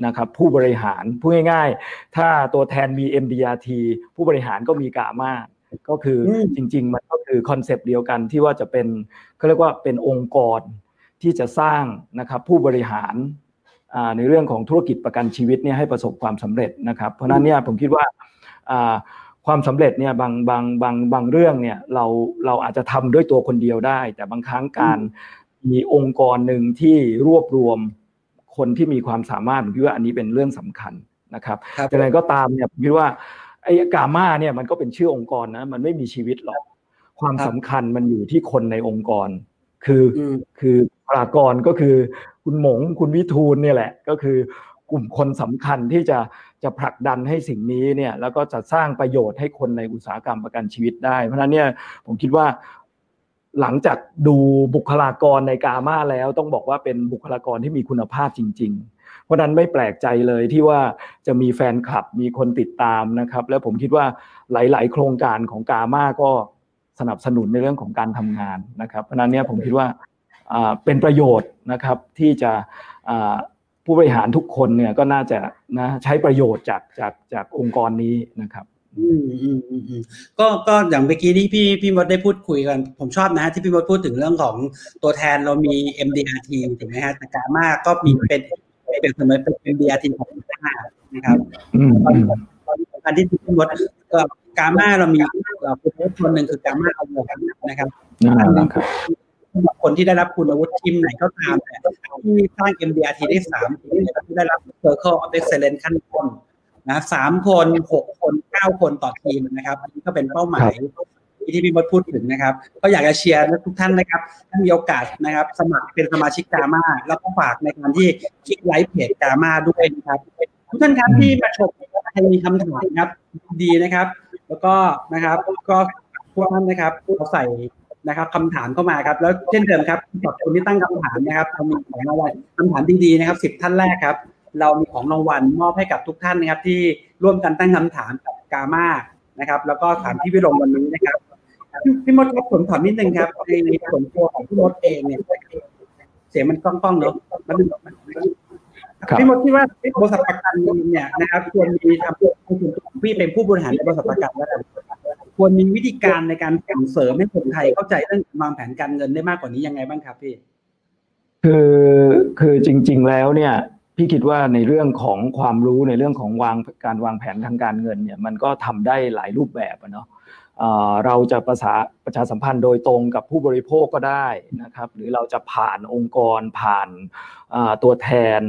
นะครับผู้บริหารพูดง่ายๆ ถ้าตัวแทนมี MDRT ผู้บริหารก็มีกาม่าก็คือจริง ๆ มันก็คือคอนเซปต์เดียวกันที่ว่าจะเป็นเขาเรียกว่าเป็นองค์กรที่จะสร้างนะครับผู้บริหารในเรื่องของธุรกิจประกันชีวิตเนี่ยให้ประสบความสำเร็จนะครับ เพราะนั้นเนี่ยผมคิดว่าความสำเร็จเนี่ยบางบางบางบางเรื่องเนี่ยเราเราอาจจะทำด้วยตัวคนเดียวได้ แต่บางครั้งการ มีองค์กรหนึ่งที่รวบรวมคนที่มีความสามารถผมคิดว่าอันนี้เป็นเรื่องสำคัญนะครับแต่อะไรก็ตามเนี่ยผมคิดว่าไอ้กาม่าเนี่ยมันก็เป็นชื่อองค์กรนะมันไม่มีชีวิตหรอก ความสำคัญมันอยู่ที่คนในองค์กร คือคือปรากรก็คือคุณหมงคุณวิทูลเนี่ยแหละ ก็คือกลุ่มคนสำคัญที่จะจะผลักดันให้สิ่งนี้เนี่ยแล้วก็จะสร้างประโยชน์ให้คนในอุตสาหกรรมประกันชีวิตได้ เพราะนั้นเนี่ยผมคิดว่า หลังจากดูบุคลากรในกามาแล้วต้องบอกว่าเป็นบุคลากรที่มีคุณภาพจริง ๆ เพราะนั้นไม่แปลกใจเลยที่ว่าจะมีแฟนคลับมีคนติดตามนะครับ แล้วผมคิดว่าหลาย ๆ โครงการของกามาก็สนับสนุนในเรื่องของการทำงานนะครับ เพราะนั้นเนี่ยผมคิดว่าเป็นประโยชน์นะครับที่จะผู้บริหารทุกคนเนี่ยก็น่าจะนะใช้ประโยชน์จากจากจากองค์กรนี้นะครับ อืมอืมอืมอืมก็ก็อย่างเมื่อกี้ที่พี่พี่มดได้พูดคุยกัน ผมชอบนะที่พี่มดพูดถึงเรื่องของตัวแทนเรามี MDRT ถูกไหมฮะแต่กามาก็มีเป็นเป็นเสมอเป็น MDRT ของกานะครับตอนตอนที่พี่มดกามาเรามีเราเป็นคนหนึ่งคือกามาเอาเงินนะครับอันนึงคือคนที่ได้รับคุณวุฒิทีมไหนก็ตามแต่ที่สร้าง MDRT ได้สามที่ได้รับ Circle of Excellence ขั้นต้น นะสามคนหกคนเก้าคนต่อทีมนะครับอันนี้ก็เป็นเป้าหมายที่พี่มดพูดถึงนะครับ ก็อยากจะเชียร์ทุกท่านนะครับถ้ามีโอกาสนะครับ สมัครเป็นสมาชิกกามาแล้วก็ฝากในการที่คลิกไลค์เพจกามาด้วยนะครับทุกท่านครับที่มาชมใครมีคำถามครับ ดีนะครับ แล้วก็นะครับก็พวกท่านนะครับเราใส่นะครับคำถามเข้ามาครับ แล้วเช่นเดิมครับขอบคุณที่ตั้งคำถามนะครับเรามีของรางวัลคำถามดีๆนะครับสิบท่านแรกครับ เรามีของรางวัลมอบให้กับทุกท่านนะครับ ที่ร่วมกันตั้งคำถามกับกามานะครับ แล้วก็ถามที่วิรงวันนี้นะครับพี่มดครับผมถามนิดนึงครับในในส่วนตัวของพี่มดเองเนี่ยเสียงมันก้องๆเนาะมันพี่มดคิดว่าบริษัทประกันเนี่ยนะครับควรมีทำพี่เป็นผู้บริหารในบริษัทประกันแล้วควรมีวิธีการในการส่งเสริมให้คนไทยเข้าใจเรื่องวางแผนการเงินได้มากกว่านี้ยังไงบ้างครับพี่ คือคือจริง ๆ แล้วเนี่ย พี่คิดว่าในเรื่องของความรู้ในเรื่องของวางการวางแผนทางการเงินเนี่ยมันก็ทำได้หลายรูปแบบเนาะเราจะประสาประชาสัมพันธ์โดยตรงกับผู้บริโภคก็ได้นะครับ หรือเราจะผ่านองค์กรผ่านตัวแทน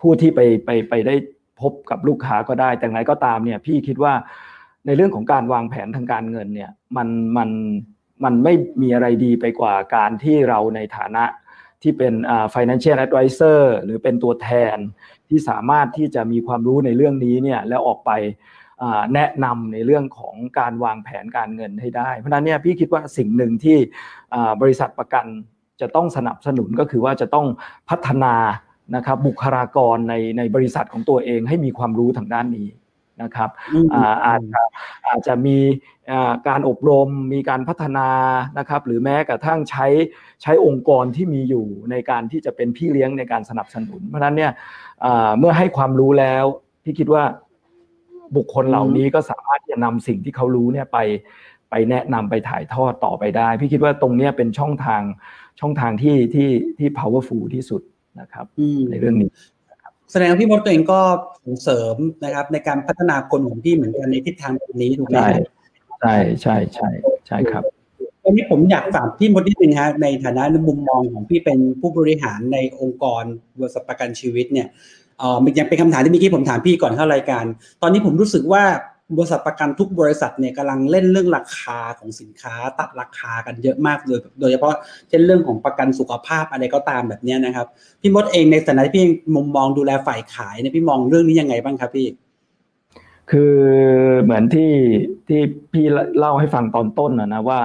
ผู้ที่ไปไปไปได้พบกับลูกค้าก็ได้ แต่ไหนก็ตามเนี่ยพี่คิดว่าในเรื่องของการวางแผนทางการเงินเนี่ยมันมันมันไม่มีอะไรดีไปกว่าการที่เราในฐานะ ที่เป็น financial advisor หรือเป็นตัวแทนที่สามารถที่จะมีความรู้ในเรื่องนี้เนี่ยแล้วออกไปแนะนำในเรื่องของการวางแผนการเงินให้ได้ เพราะนั้นเนี่ยพี่คิดว่าสิ่งหนึ่งที่บริษัทประกันจะต้องสนับสนุนก็คือว่าจะต้องพัฒนานะครับบุคลากรในในบริษัทของตัวเองให้มีความรู้ทางด้านนี้ นะครับอาจจะอาจจะมีการอบรมมีการพัฒนานะครับหรือแม้กระทั่งใช้ใช้องค์กรที่มีอยู่ในการที่จะเป็นพี่เลี้ยงในการสนับสนุน เพราะฉะนั้นเนี่ยเมื่อให้ความรู้แล้วพี่คิดว่าบุคคลเหล่านี้ก็สามารถที่จะนำสิ่งที่เขารู้เนี่ยไปไปแนะนำไปถ่ายทอดต่อไปได้ พี่คิดว่าตรงนี้เป็นช่องทางช่องทางที่ที่ที่ powerful ที่สุดนะครับในเรื่องนี้ แสดงว่าพี่มดตัวเองก็ส่งเสริมนะครับ ในการพัฒนาคนของพี่เหมือนกันในทิศทางแบบนี้ถูกไหมใช่ใช่ใช่ใช่ครับวันนี้ผมอยากฝากพี่มดนิดนึงฮะในฐานะในมุมมองของพี่เป็นผู้บริหารในองค์กรบริษัทประกันชีวิตเนี่ยเอ่อยังเป็นคำถามที่เมื่อกี้ผมถามพี่ก่อนเข้ารายการ ตอนนี้ผมรู้สึกว่า บริษัทประกันทุกบริษัทเนี่ยกำลังเล่นเรื่องราคาของสินค้า ตัดราคากันเยอะมากเลยโดยเฉพาะเช่นเรื่องของประกันสุขภาพอะไรก็ตามแบบนี้นะครับ พี่มดเองในฐานะที่พี่มุมมองดูแลฝ่ายขายเนี่ยพี่มองเรื่องนี้ยังไงบ้างครับพี่ คือเหมือนที่ที่พี่เล่าให้ฟังตอนต้นนะนะว่า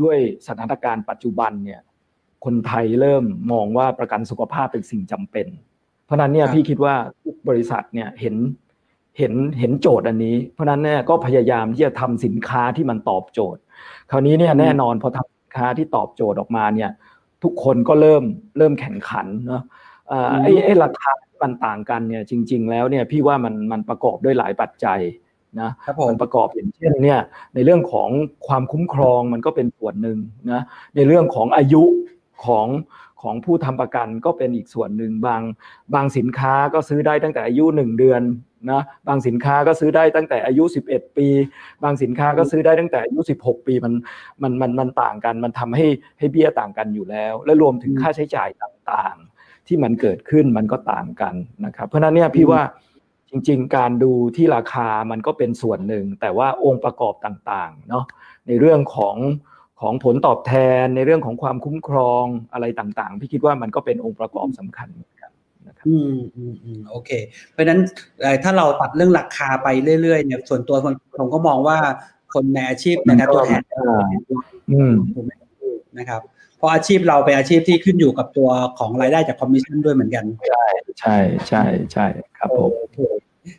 ด้วยสถานการณ์ปัจจุบันเนี่ยคนไทยเริ่มมองว่าประกันสุขภาพเป็นสิ่งจำเป็น เพราะนั้นเนี่ยพี่คิดว่าทุกบริษัทเนี่ยเห็น เห็นเห็นโจทย์อันนี้ เพราะนั้นเนี่ยก็พยายามที่จะทำสินค้าที่มันตอบโจทย์ คราวนี้เนี่ยแน่นอนพอทำสินค้าที่ตอบโจทย์ออกมาเนี่ย ทุกคนก็เริ่มเริ่มแข่งขันเนาะไอ้ไอ้ราคามันต่างกันเนี่ยจริง ๆ แล้วเนี่ยพี่ว่ามันมันประกอบด้วยหลายปัจจัยนะมันประกอบอย่างเช่นเนี่ยในเรื่องของความคุ้มครองมันก็เป็นส่วนหนึ่งนะในเรื่องของอายุ ของของผู้ทำประกันก็เป็นอีกส่วนหนึ่งบางบางสินค้าก็ซื้อได้ตั้งแต่อายุหนึ่งเดือนนะบางสินค้าก็ซื้อได้ตั้งแต่อายุ 11 ปี บางสินค้าก็ซื้อได้ตั้งแต่อายุ 16 ปีมันมันมันมันต่างกัน มันทำให้ให้เบี้ยต่างกันอยู่แล้ว และรวมถึงค่าใช้จ่ายต่างๆ ที่มันเกิดขึ้นมันก็ต่างกันนะครับ เพราะนั้นเนี่ยพี่ว่าจริง ๆ การดูที่ราคามันก็เป็นส่วนหนึ่ง แต่ว่าองค์ประกอบต่างๆเนาะในเรื่องของ ของผลตอบแทนในเรื่องของความคุ้มครองอะไรต่างๆ พี่คิดว่ามันก็เป็นองค์ประกอบสำคัญนะครับอืมอืมอืมโอเค เพราะฉะนั้นถ้าเราตัดเรื่องราคาไปเรื่อยๆเนี่ยส่วนตัวผมก็มองว่าคนในอาชีพนะครับตัวแทนอืมนะครับเพราะอาชีพเราเป็นอาชีพที่ขึ้นอยู่กับตัวของรายได้จากคอมมิชชั่นด้วยเหมือนกัน ใช่ใช่ใช่ใช่ครับผม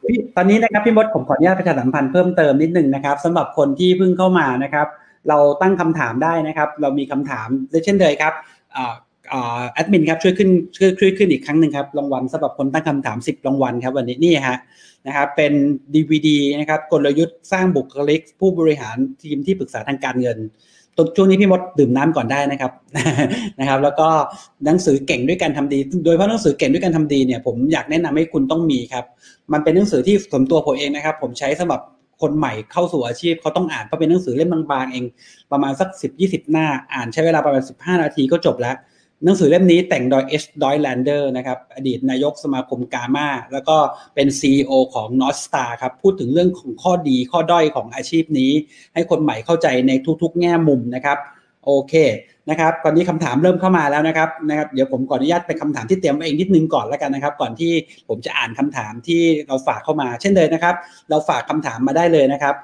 พี่ตอนนี้นะครับพี่มดผมขออนุญาตประชาสัมพันธ์เพิ่มเติมนิดนึงนะครับสำหรับคนที่เพิ่งเข้ามานะครับ เราตั้งคำถามได้นะครับ เรามีคำถามเช่นเดิมครับแอดมินครับช่วยขึ้นช่วยช่วยขึ้นอีกครั้งหนึ่งครับรางวัลสำหรับคนตั้งคำถาม 10รางวัลครับวันนี้นี่ฮะนะครับเป็น DVD นะครับกลยุทธ์สร้างบุคลิก ผู้บริหารทีมที่ปรึกษาทางการเงินตช่วงนี้พี่มดดื่มน้ำก่อนได้นะครับนะครับ แล้วก็หนังสือเก่งด้วยการทำดี โดยเฉพาะหนังสือเก่งด้วยการทำดีเนี่ยผมอยากแนะนำให้คุณต้องมีครับ มันเป็นหนังสือที่ส่วนตัวผมเองนะครับ ผมใช้สำหรับ คนใหม่เข้าสู่อาชีพเขาต้องอ่านเพราะเป็นหนังสือเล่มบางๆเอง ประมาณสัก 10-20 หน้า อ่านใช้เวลาประมาณ 15 นาทีก็จบแล้ว หนังสือเล่มนี้แต่งโดยเอชดอยแลนเดอร์นะครับอดีตนายกสมาคมกามาแล้วก็เป็น CEO ของ North Star ครับพูดถึงเรื่องของข้อดีข้อด้อยของอาชีพนี้ ให้คนใหม่เข้าใจในทุกๆ แง่มุมนะครับโอเค นะครับตอนนี้คำถามเริ่มเข้ามาแล้วนะครับนะครับ เดี๋ยวผมขออนุญาตไปคำถามที่เตรียมไว้เองนิดนึงก่อนแล้วกันนะครับ ก่อนที่ผมจะอ่านคำถามที่เราฝากเข้ามา เช่นเดิมนะครับ เราฝากคำถามมาได้เลยนะครับ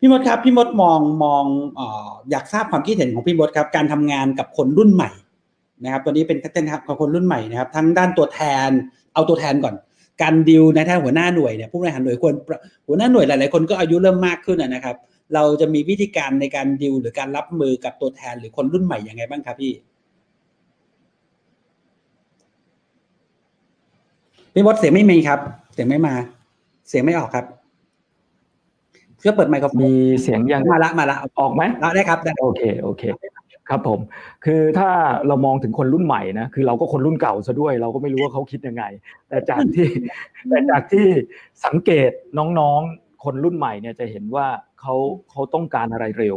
พี่มดครับ พี่มดมองมองอยากทราบความคิดเห็นของพี่มดครับ การทำงานกับคนรุ่นใหม่นะครับตัวนี้เป็นเต้นครับของคนรุ่นใหม่นะครับ ทั้งด้านตัวแทน เอาตัวแทนก่อน การดิวในแทนหัวหน้าหน่วยเนี่ยผู้บริหารหน่วยควรหัวหน้าหน่วยหลายๆคนก็อายุเริ่มมากขึ้นนะครับ เราจะมีวิธีการในการดิวหรือการรับมือกับตัวแทนหรือคนรุ่นใหม่ยังไงบ้างครับพี่พี่บดเสียงไม่มีครับ เสียงไม่มา เสียงไม่ออกครับเพื่อเปิดไมโครโฟนมีเสียงยังมาละมาละออกไหมได้ครับได้โอเคโอเคครับผมคือถ้าเรามองถึงคนรุ่นใหม่นะคือเราก็คนรุ่นเก่าซะด้วย เราก็ไม่รู้ว่าเขาคิดยังไง แต่จากที่แต่จากที่สังเกตน้องๆ คนรุ่นใหม่เนี่ยจะเห็นว่าเขาเขาต้องการอะไรเร็ว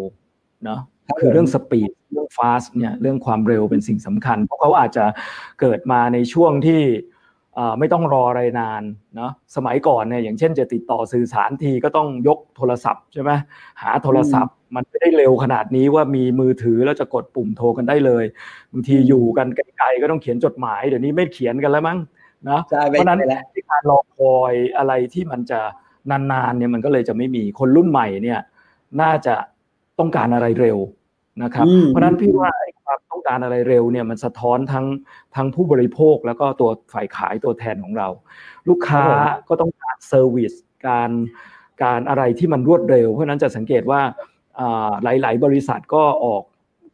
เนาะคือเรื่องสปีดเรื่องฟาสเนี่ยเรื่องความเร็วเป็นสิ่งสำคัญ เพราะเขาอาจจะเกิดมาในช่วงที่ไม่ต้องรออะไรนานเนาะสมัยก่อนเนี่ยอย่างเช่นจะติดต่อสื่อสารทีก็ต้องยกโทรศัพท์ใช่ไหมหาโทรศัพท์ มันไม่ได้เร็วขนาดนี้ว่ามีมือถือแล้วจะกดปุ่มโทรกันได้เลยบางทีอยู่กันไกลๆก็ต้องเขียนจดหมายเดี๋ยวนี้ไม่เขียนกันแล้วมั้งนะเพราะนั้นที่การรอคอยอะไรที่มันจะ นานๆเนี่ยมันก็เลยจะไม่มีคนรุ่นใหม่เนี่ยน่าจะต้องการอะไรเร็วนะครับ เพราะนั้นพี่ว่าความต้องการอะไรเร็วเนี่ยมันสะท้อนทั้งทั้งผู้บริโภคแล้วก็ตัวฝ่ายขายตัวแทนของเรา ลูกค้าก็ต้องการ service การการอะไรที่มันรวดเร็ว เพราะนั้นจะสังเกตว่าหลาย ๆ บริษัทก็ออก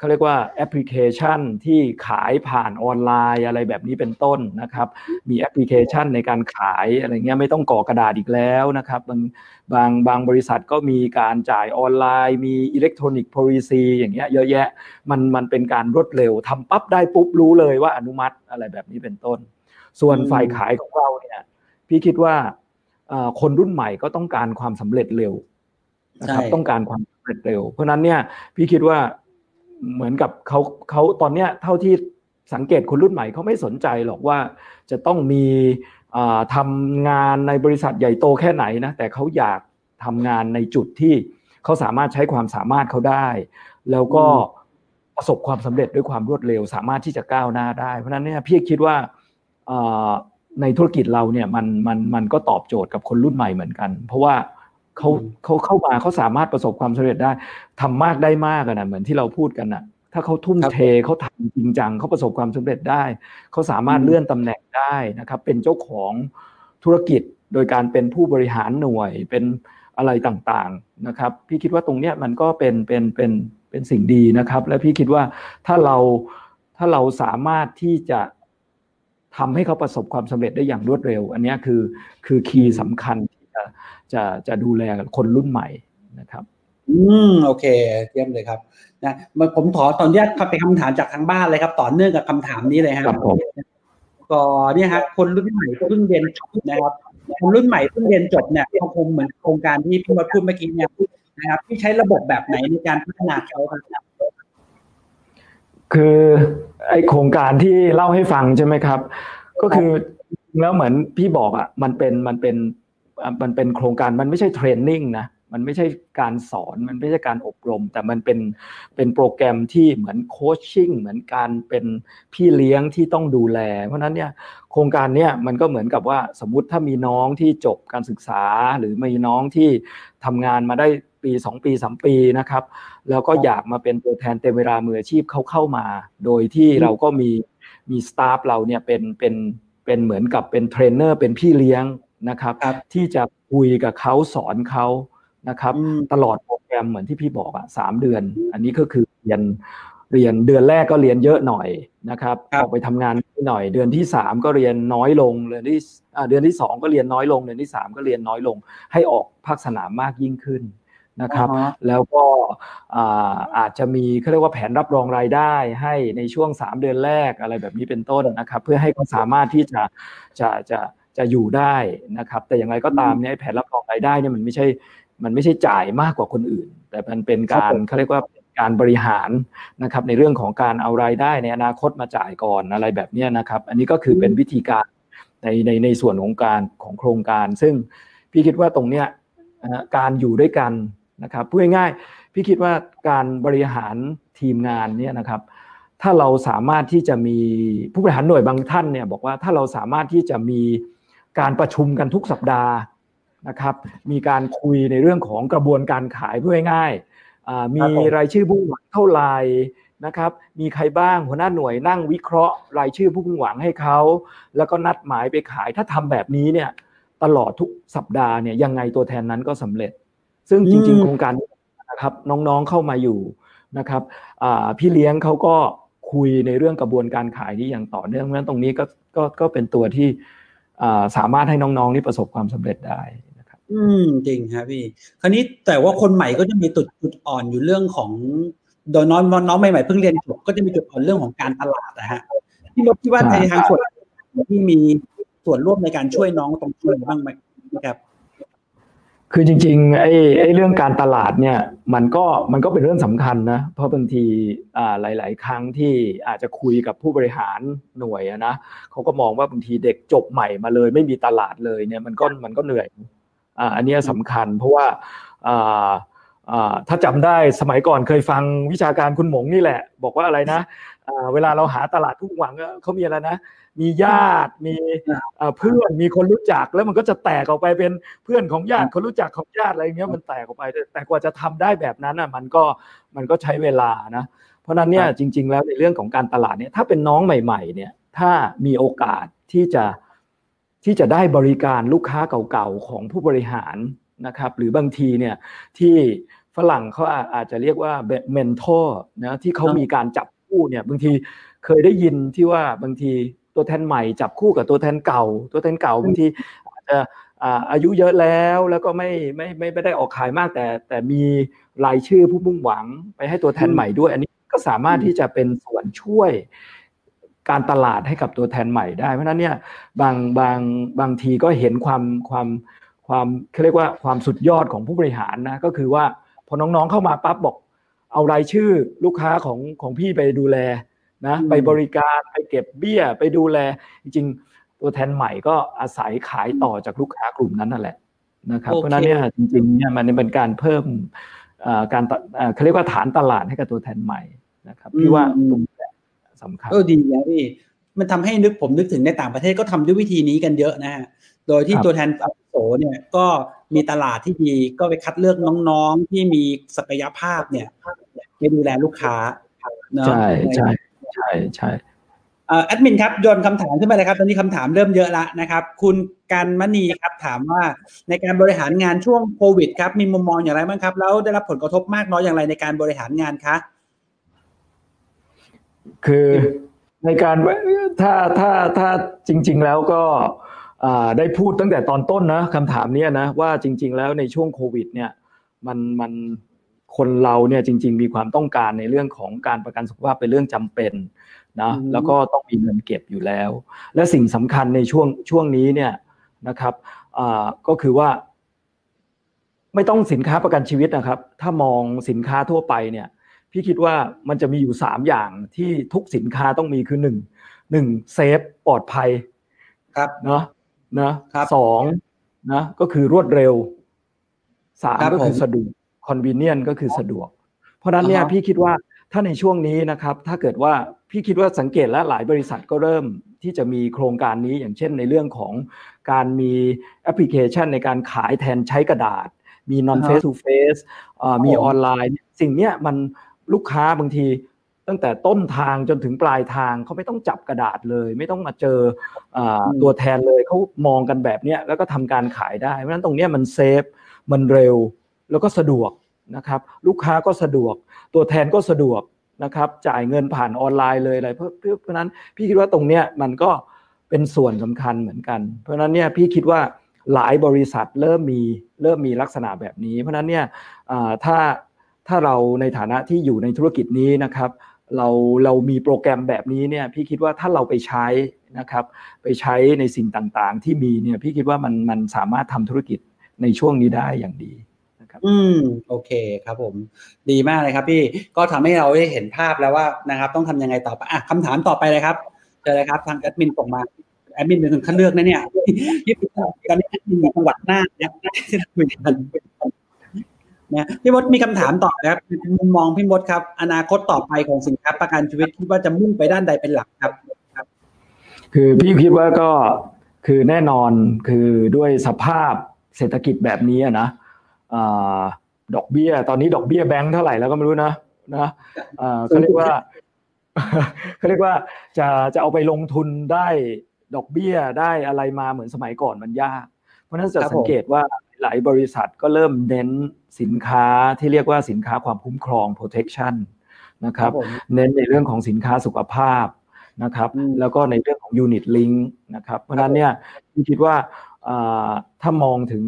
เขาเรียกว่าแอปพลิเคชันที่ขายผ่านออนไลน์อะไรแบบนี้เป็นต้นนะครับ มีแอปพลิเคชันในการขายอะไรเงี้ยไม่ต้องก่อกระดาษอีกแล้วนะครับ บางบางบางบริษัทก็มีการจ่ายออนไลน์ มี electronic policy อย่างเงี้ยเยอะแยะมันมันเป็นการรวดเร็วทำปั๊บได้ปุ๊บรู้เลยว่าอนุมัติอะไรแบบนี้เป็นต้น ส่วนฝ่ายขายของเราเนี่ยพี่คิดว่าคนรุ่นใหม่ก็ต้องการความสำเร็จเร็วนะครับต้องการความสำเร็จเร็ว เพราะนั้นเนี่ยพี่คิดว่า เหมือนกับเขาเขาตอนเนี้ยเท่าที่สังเกตคนรุ่นใหม่เขาไม่สนใจหรอกว่าจะต้องมีทำงานในบริษัทใหญ่โตแค่ไหนนะแต่เขาอยากทำงานในจุดที่เขาสามารถใช้ความสามารถเขาได้ แล้วก็ประสบความสำเร็จด้วยความรวดเร็ว สามารถที่จะก้าวหน้าได้ เพราะนั้นเนี่ยพี่คิดว่าในธุรกิจเราเนี่ยมันมันมันก็ตอบโจทย์กับคนรุ่นใหม่เหมือนกัน เพราะว่า เขาเขาเข้ามาเขาสามารถประสบความสำเร็จได้ทำมากได้มากนะเหมือนที่เราพูดกันนะถ้าเขาทุ่มเทเขาทำจริงจังเขาประสบความสำเร็จได้เขาสามารถเลื่อนตำแหน่งได้นะครับ เป็นเจ้าของธุรกิจโดยการเป็นผู้บริหารหน่วยเป็นอะไรต่างๆนะครับ พี่คิดว่าตรงเนี้ยมันก็เป็นเป็นเป็นเป็นสิ่งดีนะครับ และพี่คิดว่าถ้าเราถ้าเราสามารถที่จะทำให้เขาประสบความสำเร็จได้อย่างรวดเร็ว อันนี้คือคือคีย์สำคัญที่จะ จะจะดูแลคนรุ่นใหม่นะครับ อืมโอเคเยี่ยมเลยครับนะผมขอตอนนี้เป็นคำถามจากทางบ้านเลยครับ ต่อเนื่องกับคำถามนี้เลยครับก็เนี่ยฮะคนรุ่นใหม่รุ่นเรียนจบนะครับคนรุ่นใหม่รุ่นเรียนจบเนี่ยเขาคงเหมือนโครงการที่พี่มดพูดเมื่อกี้เนี่ยนะครับที่ใช้ระบบแบบไหนในการพัฒนาเขาครับคือไอโครงการที่เล่าให้ฟังใช่ไหมครับ ก็คือแล้วเหมือนพี่บอกอะมันเป็นมันเป็น มันเป็นโครงการมันไม่ใช่เทรนนิ่งนะมันไม่ใช่การสอนมันไม่ใช่การอบรม แต่มันเป็นเป็นโปรแกรมที่เหมือนโคชชิ่งเหมือนการเป็นพี่เลี้ยงที่ต้องดูแล เพราะนั้นเนี่ยโครงการเนี้ยมันก็เหมือนกับว่าสมมติถ้ามีน้องที่จบการศึกษา หรือมีน้องที่ทำงานมาได้ปี 2 ปี 3 ปีนะครับแล้วก็อยากมาเป็นตัวแทนเต็มเวลามืออาชีพเขาเข้ามา โดยที่เราก็มีมี staff เราเนี่ยเป็นเป็นเป็นเหมือนกับเป็นเทรนเนอร์เป็นพี่เลี้ยง นะครับที่จะคุยกับเขาสอนเขานะครับตลอดโปรแกรมเหมือนที่พี่บอกอะสามเดือน อันนี้ก็คือเรียนเรียนเดือนแรกก็เรียนเยอะหน่อยนะครับออกไปทำงานหน่อย เดือนที่สามก็เรียนน้อยลงเดือนที่เดือนที่สองก็เรียนน้อยลง เดือนที่สามก็เรียนน้อยลง ให้ออกภาคสนามมากยิ่งขึ้นนะครับ แล้วก็อาจจะมีเขาเรียกว่าแผนรับรองรายได้ให้ในช่วง 3 เดือนแรกอะไรแบบนี้เป็นต้นนะครับ เพื่อให้เขาสามารถที่จะจะจะจะ อยู่ได้นะครับ แต่อย่างไรก็ตามเนี่ยแผนรับรองรายได้เนี่ยมันไม่ใช่มันไม่ใช่จ่ายมากกว่าคนอื่น แต่มันเป็นการเขาเรียกว่าการบริหารนะครับในเรื่องของการเอารายได้ในอนาคตมาจ่ายก่อนอะไรแบบนี้นะครับ อันนี้ก็คือเป็นวิธีการในในในส่วนของการของโครงการ ซึ่งพี่คิดว่าตรงเนี้ยการอยู่ด้วยกันนะครับพูดง่ายๆพี่คิดว่าการบริหารทีมงานเนี่ยนะครับ ถ้าเราสามารถที่จะมีผู้บริหารหน่วยบางท่านเนี่ยบอกว่าถ้าเราสามารถที่จะมี การประชุมกันทุกสัปดาห์นะครับ มีการคุยในเรื่องของกระบวนการขายเพื่อง่ายมีรายชื่อผู้หวังเท่าไหร่นะครับ มีใครบ้างหัวหน้าหน่วยนั่งวิเคราะห์ รายชื่อผู้หวังให้เขา แล้วก็นัดหมายไปขายถ้าทำแบบนี้เนี่ยตลอดทุกสัปดาห์เนี่ยยังไงตัวแทนนั้นก็สำเร็จ ซึ่งจริง ๆ โครงการนะครับน้องๆเข้ามาอยู่นะครับพี่เลี้ยงเขาก็คุยในเรื่องกระบวนการขายนี้อย่างต่อเนื่องเพราะฉะนั้นตรงนี้ก็ก็ก็เป็นตัวที่ สามารถให้น้องๆนี่ประสบความสำเร็จได้อืมจริงครับพี่ คราวนี้แต่ว่าคนใหม่ก็จะมีจุดจุดอ่อนอยู่เรื่องของโดยน้องน้องใหม่ๆเพิ่งเรียนจบก็จะมีจุดอ่อนเรื่องของการตลาดนะฮะที่เราคิดว่าในทางส่วนที่มีส่วนร่วมในการช่วยน้องตรงนี้บ้างไหมครับ คือจริงๆไอ้ไอ้เรื่องการตลาดเนี่ยมันก็มันก็เป็นเรื่องสำคัญนะเพราะบางทีอ่าหลาย ๆ ครั้งที่อาจจะคุยกับผู้บริหารหน่วยนะเขาก็มองว่าบางทีเด็กจบใหม่มาเลย ไม่มีตลาดเลยเนี่ยมันก็มันก็เหนื่อยอ่าอันนี้สำคัญ เพราะว่าอ่าอ่าถ้าจำได้สมัยก่อนเคยฟังวิชาการคุณหมงนี่แหละ บอกว่าอะไรนะอ่าเวลาเราหาตลาดทุกหวังเขามีอะไรนะ มีญาติมีเพื่อนมีคนรู้จักแล้วมันก็จะแตกออกไปเป็นเพื่อนของญาติคนรู้จักของญาติอะไรเงี้ยมันแตกออกไป แต่กว่าจะทำได้แบบนั้นอะมันก็มันก็ใช้เวลานะเพราะนั้นเนี่ยจริง ๆ แล้วในเรื่องของการตลาดเนี่ยถ้าเป็นน้องใหม่ ๆ เนี่ยถ้ามีโอกาสที่จะที่จะได้บริการลูกค้าเก่าๆของผู้บริหารนะครับ หรือบางทีเนี่ยที่ฝรั่งเขาอาจจะเรียกว่าเมนทอร์นะที่เขามีการจับคู่เนี่ยบางทีเคยได้ยินที่ว่าบางที ตัวแทนใหม่จับคู่กับตัวแทนเก่า ตัวแทนเก่าบางทีอาจจะอายุเยอะแล้วแล้วก็ไม่ไม่ไม่ไม่ได้ออกขายมากแต่ แต่มีรายชื่อผู้มุ่งหวังไปให้ตัวแทนใหม่ด้วย อันนี้ก็สามารถที่จะเป็นส่วนช่วยการตลาดให้กับตัวแทนใหม่ได้ เพราะนั้นเนี่ยบางบางบางทีก็เห็นความความความเขาเรียกว่าความสุดยอดของผู้บริหารนะก็คือว่าพอน้องๆเข้ามาปั๊บบอกเอารายชื่อลูกค้าของของพี่ไปดูแล นะไปบริการไปเก็บเบี้ยไปดูแล จริงๆตัวแทนใหม่ก็อาศัยขายต่อจากลูกค้ากลุ่มนั้นนั่นแหละนะครับเพราะนั้นเนี่ยจริงๆเนี่ยมันเป็นการเพิ่มการเขาเรียกว่าฐานตลาดให้กับตัวแทนใหม่นะครับพี่ว่าตรงนี้สำคัญเออดีนะพี่มันทำให้นึกผมนึกถึงในต่างประเทศก็ทำด้วยวิธีนี้กันเยอะนะฮะโดยที่ตัวแทนอาโสเนี่ยก็มีตลาดที่ดีก็ไปคัดเลือกน้องๆที่มีศักยภาพเนี่ยไปดูแลลูกค้าใช่ใช่ ใช่ใช่แอดมินครับโยนคำถามขึ้นมาเลยครับ ตอนนี้คำถามเริ่มเยอะละนะครับ คุณกันมณีครับถามว่าในการบริหารงานช่วงโควิดครับ มีมุมมองอย่างไรบ้างครับ แล้วได้รับผลกระทบมากน้อยอย่างไรในการบริหารงานคะคือในการถ้าถ้าถ้าจริง ๆ แล้วก็ได้พูดตั้งแต่ตอนต้นนะคำถามนี้นะว่าจริง ๆ แล้วในช่วงโควิด เนี่ย มันมัน คนเราเนี่ยจริง ๆ มีความต้องการในเรื่องของการประกันสุขภาพเป็นเรื่องจำเป็นนะแล้วก็ต้องมีเงินเก็บอยู่แล้ว และสิ่งสำคัญในช่วงช่วงนี้เนี่ยนะครับก็คือว่า ไม่ต้องสินค้าประกันชีวิตนะครับ ถ้ามองสินค้าทั่วไปเนี่ย พี่คิดว่ามันจะมีอยู่สามอย่างที่ทุกสินค้าต้องมีคือหนึ่งหนึ่งเซฟปลอดภัยครับเนาะนะสองนะก็คือรวดเร็วสามก็คือสะดวก คอนเวเนียนก็คือสะดวก เพราะนั้นเนี่ยพี่คิดว่าถ้าในช่วงนี้นะครับ ถ้าเกิดว่าพี่คิดว่าสังเกตและหลายบริษัทก็เริ่มที่จะมีโครงการนี้อย่างเช่นในเรื่องของการมีแอปพลิเคชันในการขายแทนใช้กระดาษ มี non face to face มีออนไลน์ สิ่งนี้มันลูกค้าบางที ตั้งแต่ต้นทางจนถึงปลายทางเขาไม่ต้องจับกระดาษเลย ไม่ต้องมาเจอตัวแทนเลยเขามองกันแบบนี้แล้วก็ทำการขายได้ เพราะฉะนั้นตรงนี้มัน saveมันเร็ว แล้วก็สะดวกนะครับ ลูกค้าก็สะดวก ตัวแทนก็สะดวกนะครับ จ่ายเงินผ่านออนไลน์เลยอะไรเพราะเพราะนั้นพี่คิดว่าตรงเนี้ยมันก็เป็นส่วนสำคัญเหมือนกัน เพราะนั้นเนี่ยพี่คิดว่าหลายบริษัทเริ่มมีเริ่มมีลักษณะแบบนี้ เพราะนั้นเนี่ยถ้าถ้าเราในฐานะที่อยู่ในธุรกิจนี้นะครับ เราเรามีโปรแกรมแบบนี้เนี่ยพี่คิดว่าถ้าเราไปใช้นะครับไปใช้ในสิ่งต่างๆ ที่มีเนี่ยพี่คิดว่ามันมันสามารถทำธุรกิจในช่วงนี้ได้อย่างดี อืมโอเคครับผม ดีมากเลยครับ พี่ก็ทำให้เราได้เห็นภาพแล้วว่านะครับ ต้องทำยังไงต่อไปอะคำถามต่อไปเลยครับเจอเลยครับ ทางแอดมินส่งมาแอดมินเป็นคนคัดเลือกนะเนี่ยที่ตอนนี้แอดมินจังหวัดหน้าเนี่ยที่คุยกันนะพี่มดมีคำถามต่อครับมุมมองพี่มดครับ อนาคตต่อไปของสินค้าประกันชีวิตคิดว่าจะมุ่งไปด้านใดเป็นหลักครับ คือพี่คิดว่าก็คือแน่นอนคือด้วยสภาพเศรษฐกิจแบบนี้นะ ดอกเบี้ย ตอนนี้ดอกเบี้ยแบงค์เท่าไหร่แล้วก็ไม่รู้นะนะเขาเรียกว่าเขาเรียกว่าจะจะเอาไปลงทุนได้ดอกเบี้ยได้อะไรมาเหมือนสมัยก่อนมันยาก เพราะนั้นจะสังเกตว่าหลายบริษัทก็เริ่มเน้นสินค้าที่เรียกว่าสินค้าความคุ้มครอง protection นะครับ เน้นในเรื่องของสินค้าสุขภาพนะครับ แล้วก็ในเรื่องของ unit link นะครับ เพราะนั้นเนี่ยพี่คิดว่าถ้ามองถึง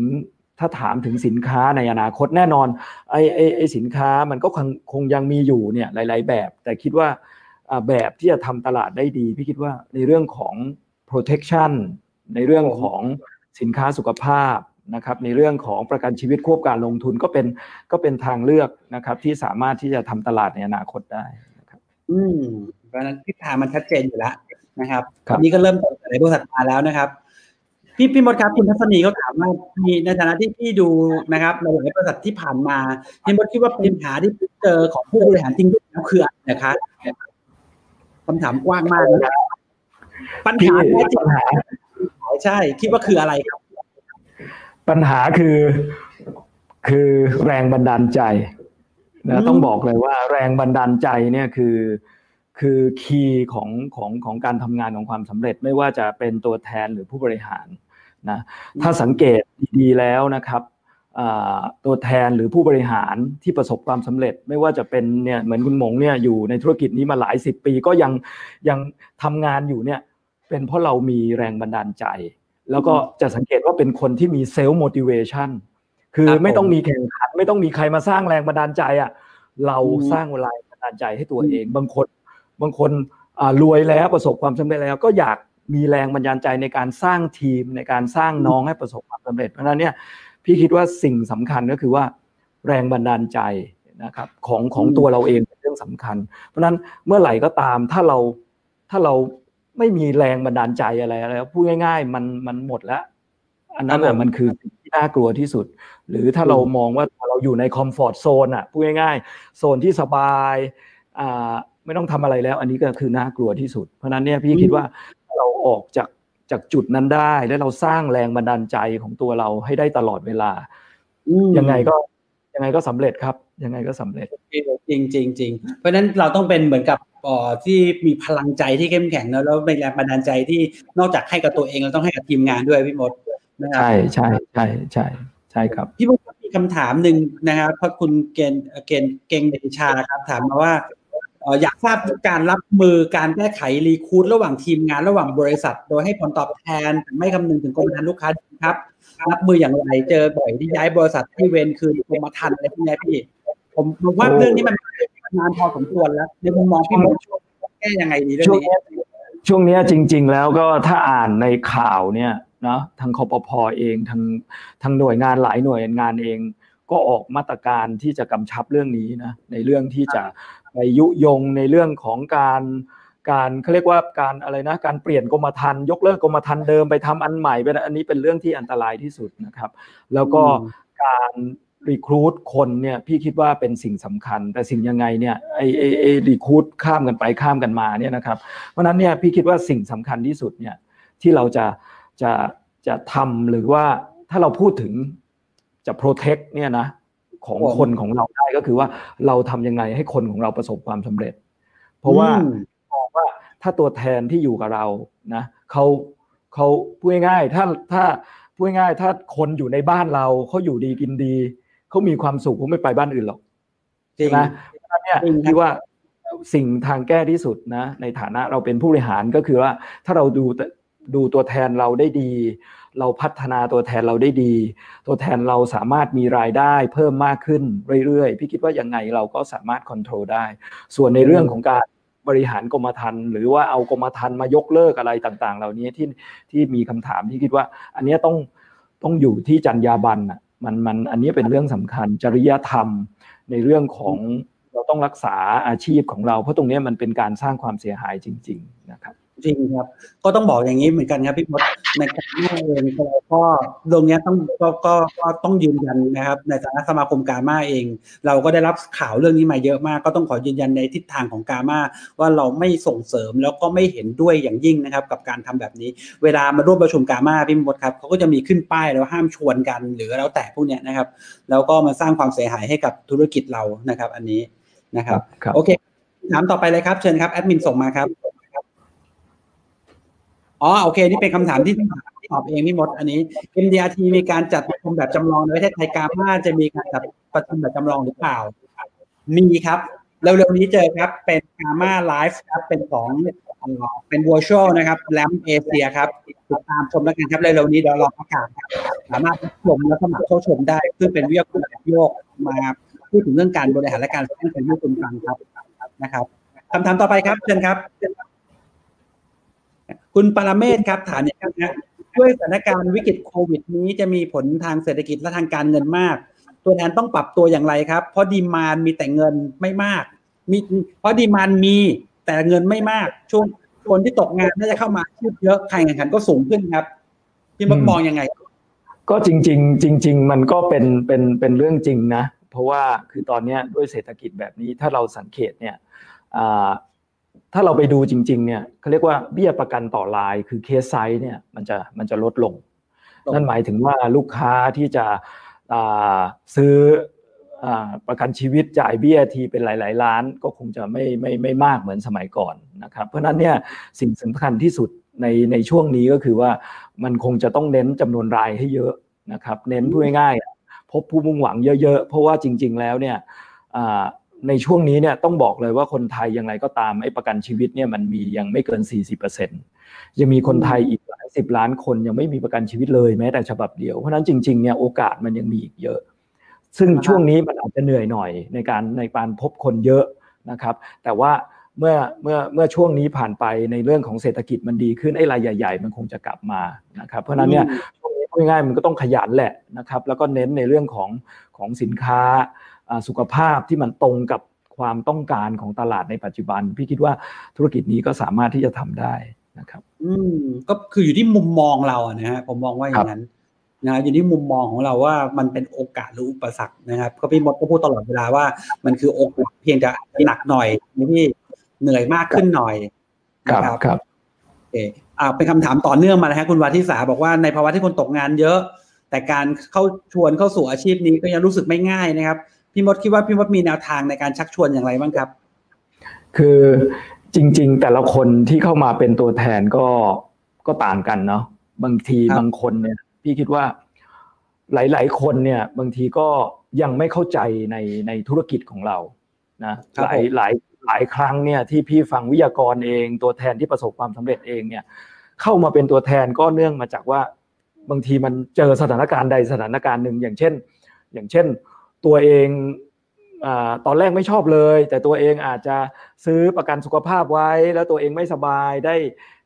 ถ้าถามถึงสินค้าในอนาคตแน่นอนไอ้ไอ้ไอ้สินค้ามันก็คงคงยังมีอยู่เนี่ยหลาย ๆ แบบ แต่คิดว่าแบบที่จะทำตลาดได้ดี พี่คิดว่าในเรื่องของ protection ในเรื่องของสินค้าสุขภาพนะครับในเรื่องของประกันชีวิตควบการลงทุนก็เป็นก็เป็นทางเลือกนะครับที่สามารถที่จะทำตลาดในอนาคตได้นะครับอืมเพราะนั้นทิศทางมันชัดเจนอยู่แล้วนะครับรนี้ก็เริ่มต้นในบริษัทมาแล้วนะครับ พี่พี่มดครับคุณทัศนีเขาถามว่ามีในฐานะที่พี่ดูนะครับในหลายบริษัทที่ผ่านมาพี่มดคิดว่าปัญหาที่เจอของผู้บริหารจริงๆแล้วคืออะไรนะคะคำถามกว้างมากนะปัญหาแท้จริงใช่ คิดว่าคืออะไรครับ ปัญหาคือ คือแรงบันดาลใจนะต้องบอกเลยว่าแรงบันดาลใจเนี่ยคือคือคีย์ของของของการทำงานของความสำเร็จไม่ว่าจะเป็นตัวแทนหรือผู้บริหาร นะถ้าสังเกตดีๆแล้วนะครับตัวแทนหรือผู้บริหารที่ประสบความสำเร็จ ไม่ว่าจะเป็นเนี่ยเหมือนคุณหมงเนี่ยอยู่ในธุรกิจนี้มาหลายสิบปีก็ยังยังทำงานอยู่เนี่ยเป็นเพราะเรามีแรงบันดาลใจ แล้วก็จะสังเกตว่าเป็นคนที่มีเซลล์โมดิเวชันคือไม่ต้องมีแข่งขันไม่ต้องมีใครมาสร้างแรงบันดาลใจอะเราสร้างแรงบันดาลใจให้ตัวเอง บางคนบางคนรวยแล้วประสบความสำเร็จแล้วก็อยาก มีแรงบันดาลใจในการสร้างทีมในการสร้างน้องให้ประสบความสำเร็จ เพราะฉะนั้นเนี่ยพี่คิดว่าสิ่งสำคัญก็คือว่าแรงบันดาลใจนะครับของของตัวเราเองเป็นเรื่องสำคัญ เพราะฉะนั้นเมื่อไหร่ก็ตามถ้าเราถ้าเราไม่มีแรงบันดาลใจอะไรแล้วพูดง่าย ๆ มันมันหมดแล้ว อันนั้นอะมันคือที่น่ากลัวที่สุด หรือถ้าเรามองว่าเราอยู่ในคอมฟอร์ทโซนอะพูดง่ายๆ โซนที่สบายอ่าไม่ต้องทำอะไรแล้ว อันนี้ก็คือน่ากลัวที่สุด เพราะนั้นเนี่ยพี่คิดว่า เราออกจากจากจุดนั้นได้ แล้วเราสร้างแรงบันดาลใจของตัวเราให้ได้ตลอดเวลายังไงก็ยังไงก็สำเร็จครับ ยังไงก็สำเร็จจริงจริงจริงเพราะนั้นเราต้องเป็นเหมือนกับอ่อที่มีพลังใจที่เข้มแข็งแล้วแล้วเป็นแรงบันดาลใจที่นอกจากให้กับตัวเองเราต้องให้กับทีมงานด้วยพี่มดนะครับใช่ใช่ใช่ใช่ใช่ครับ พี่มดมีคำถามหนึ่งนะครับเพราะคุณเกณฑ์เกณฑ์เก่งเดชาครับถามมาว่า อยากทราบการรับมือการแก้ไขรีคูดระหว่างทีมงานระหว่างบริษัท โดยให้ผลตอบแทนไม่คำนึงถึงกรมธรรม์ลูกค้าครับรับมืออย่างไรเจอบ่อยที่ย้ายบริษัทที่เวนคืนกรมธรรม์อะไรพวกนี้พี่ผมว่าเรื่องนี้มันนานพอสมควรแล้วในมุมมองพี่มดแก้ยังไงดีเรื่องนี้ช่วงนี้จริง ๆ แล้วก็ถ้าอ่านในข่าวเนี่ยนะทางคอปพอเองทางทางหน่วยงานหลายหน่วยงานเองก็ออกมาตรการที่จะกำชับเรื่องนี้นะในเรื่องที่จะ ไปยุยงในเรื่องของการการเขาเรียกว่าการอะไรนะการเปลี่ยนกรมธรรม์ยกเลิกกรมธรรม์เดิมไปทำอันใหม่เป็นอันนี้เป็นเรื่องที่อันตรายที่สุดนะครับ แล้วก็การรีคูดคนเนี่ยพี่คิดว่าเป็นสิ่งสำคัญ แต่สิ่งยังไงเนี่ยไอไอไอรีคูดข้ามกันไปข้ามกันมาเนี่ยนะครับเพราะนั้นเนี่ยพี่คิดว่าสิ่งสำคัญที่สุดเนี่ยที่เราจะจะจะทำหรือว่าถ้าเราพูดถึงจะโปรเทคเนี่ยนะ ของคนของเราได้ก็คือว่าเราทำยังไงให้คนของเราประสบความสำเร็จ เพราะว่ามองว่าถ้าตัวแทนที่อยู่กับเรานะเขาเขาพูดง่ายๆถ้าถ้าพูดง่ายๆถ้าคนอยู่ในบ้านเราเขาอยู่ดีกินดีเขามีความสุขเขาไม่ไปบ้านอื่นหรอกใช่ไหมเพราะนั้นเนี่ยที่ว่าสิ่งทางแก้ที่สุดนะ ในฐานะเราเป็นผู้บริหารก็คือว่าถ้าเราดูดูตัวแทนเราได้ดี เราพัฒนาตัวแทนเราได้ดี ตัวแทนเราสามารถมีรายได้เพิ่มมากขึ้นเรื่อยๆ พี่คิดว่ายังไงเราก็สามารถควบคุมได้ ส่วนในเรื่องของการบริหารกรมธรรม์หรือว่าเอากรมธรรม์มายกเลิกอะไรต่างๆ เหล่านี้ที่ที่มีคำถามที่คิดว่า อันนี้ต้องต้องอยู่ที่จรรยาบรรณอะมันมันอันนี้เป็นเรื่องสำคัญจริยธรรมในเรื่องของเราต้องรักษาอาชีพของเรา เพราะตรงนี้มันเป็นการสร้างความเสียหายจริง ๆ นะครับ จริงครับ ก็ต้องบอกอย่างนี้เหมือนกันครับพี่มดในการแม่เองเราก็ตรงนี้ต้องก็ก็ก็ต้องยืนยันนะครับ ในฐานะสมาคมกามาเอง เราก็ได้รับข่าวเรื่องนี้มาเยอะมาก ก็ต้องขอยืนยันในทิศทางของกามาว่าเราไม่ส่งเสริมแล้วก็ไม่เห็นด้วยอย่างยิ่งนะครับ กับการทำแบบนี้ เวลามาร่วมประชุมกามาพี่มดครับเขาก็จะมีขึ้นป้ายแล้วห้ามชวนกัน หรือแล้วแต่พวกนี้นะครับ แล้วก็มาสร้างความเสียหายให้กับธุรกิจเรานะครับ อันนี้นะครับ โอเคถามต่อไปเลยครับเชิญครับแอดมินส่งมาครับ อ๋อโอเค นี่เป็นคำถามที่ตอบเองพี่มดอันนี้ MDRT มีการจัดประชุมแบบจำลองในประเทศไทยกามาจะมีการจัดประชุมแบบจำลองหรือเปล่า มีครับเร็วๆนี้เจอครับเป็นกามาไลฟ์ครับเป็นของเป็น virtual นะครับแลมเอเชียครับติดตามชมแล้วกันครับเร็วๆนี้เดี๋ยวรอประกาศครับสามารถชมและสมัครเข้าชมได้ ซึ่งเป็นวิทยาแบบโยกมาพูดถึงเรื่องการบริหารและการสร้างเป็นผู้คุณฟังครับนะครับคำถามต่อไปครับเชิญครับ คุณปรเมศครับถามอย่างนี้นะด้วยสถานการณ์วิกฤตโควิด นี้จะมีผลทางเศรษฐกิจและทางการเงินมาก ตัวแทนต้องปรับตัวอย่างไรครับ เพราะดีมานมีแต่เงินไม่มาก มีเพราะดีมานมีแต่เงินไม่มาก ช่วงคนที่ตกงานน่าจะเข้ามาชื่เยอะการแข่งขันก็สูงขึ้นครับพี่มักมองยังไง ก็จริง ๆ จริง ๆ มันก็เป็นเป็นเป็นเรื่องจริงนะ เพราะว่าคือตอนนี้ด้วยเศรษฐกิจแบบนี้ถ้าเราสังเกตเนี่ย ถ้าเราไปดูจริง ๆ เนี่ยเขาเรียกว่าเบี้ยประกันต่อรายคือเคสไซส์เนี่ยมันจะมันจะลดลง นั่นหมายถึงว่าลูกค้าที่จะซื้อประกันชีวิตจ่ายเบี้ยทีเป็นหลาย ๆ ล้านก็คงจะไม่ไม่ไม่มากเหมือนสมัยก่อนนะครับเพราะนั้นเนี่ยสิ่งสำคัญที่สุดในในช่วงนี้ก็คือว่ามันคงจะต้องเน้นจำนวนรายให้เยอะนะครับ เน้นพูดง่ายๆพบผู้มุ่งหวังเยอะ ๆ เพราะว่าจริง ๆ แล้วเนี่ย ในช่วงนี้เนี่ยต้องบอกเลยว่าคนไทยยังไงก็ตามไอ้ประกันชีวิตเนี่ยมันมียังไม่เกิน 40%ยังมีคนไทยอีกหลายสิบล้านคนยังไม่มีประกันชีวิตเลยแม้แต่ฉบับเดียว เพราะนั้นจริงๆเนี่ยโอกาสมันยังมีอีกเยอะ ซึ่งช่วงนี้มันอาจจะเหนื่อยหน่อยในการในการพบคนเยอะนะครับ แต่ว่าเมื่อเมื่อเมื่อช่วงนี้ผ่านไปในเรื่องของเศรษฐกิจมันดีขึ้นไอ้รายใหญ่ ๆ มันคงจะกลับมานะครับ เพราะนั้นเนี่ยช่วงนี้พูดง่ายๆมันก็ต้องขยันแหละนะครับ แล้วก็เน้นในเรื่องของของสินค้า สุขภาพที่มันตรงกับความต้องการของตลาดในปัจจุบัน พี่คิดว่าธุรกิจนี้ก็สามารถที่จะทำได้นะครับ อืมก็คืออยู่ที่มุมมองเราอะนะฮะผมมองว่าอย่างนั้นนะอยู่ที่มุมมองของเราว่ามันเป็นโอกาสหรืออุปสรรคนะครับก็พี่มดก็พูดตลอดเวลาว่ามันคือโอกาสเพียงจะหนักหน่อยพี่เหนื่อยมากขึ้นหน่อยครับครับโอเคอ่าเป็นคำถามต่อเนื่องมานะฮะคุณวาทิสาบอกว่าในภาวะที่คนตกงานเยอะ แต่การเข้าชวนเข้าสู่อาชีพนี้ก็ยังรู้สึกไม่ง่ายนะครับ พี่มดคิดว่าพี่มดมีแนวทางในการชักชวนอย่างไรบ้างครับ คือจริง ๆ แต่ละคนที่เข้ามาเป็นตัวแทนก็ก็ต่างกันเนาะบางทีบางคนเนี่ยพี่คิดว่าหลาย ๆ คนเนี่ยบางทีก็ยังไม่เข้าใจในในธุรกิจของเรานะหลายหลายหลายครั้งเนี่ยที่พี่ฟังวิทยากรเอง ตัวแทนที่ประสบความสำเร็จเองเนี่ยเข้ามาเป็นตัวแทนก็เนื่องมาจากว่าบางทีมันเจอสถานการณ์ใดสถานการณ์หนึ่งอย่างเช่น อย่างเช่น ตัวเองอตอนแรกไม่ชอบเลย แต่ตัวเองอาจจะซื้อประกันสุขภาพไว้ แล้วตัวเองไม่สบายได้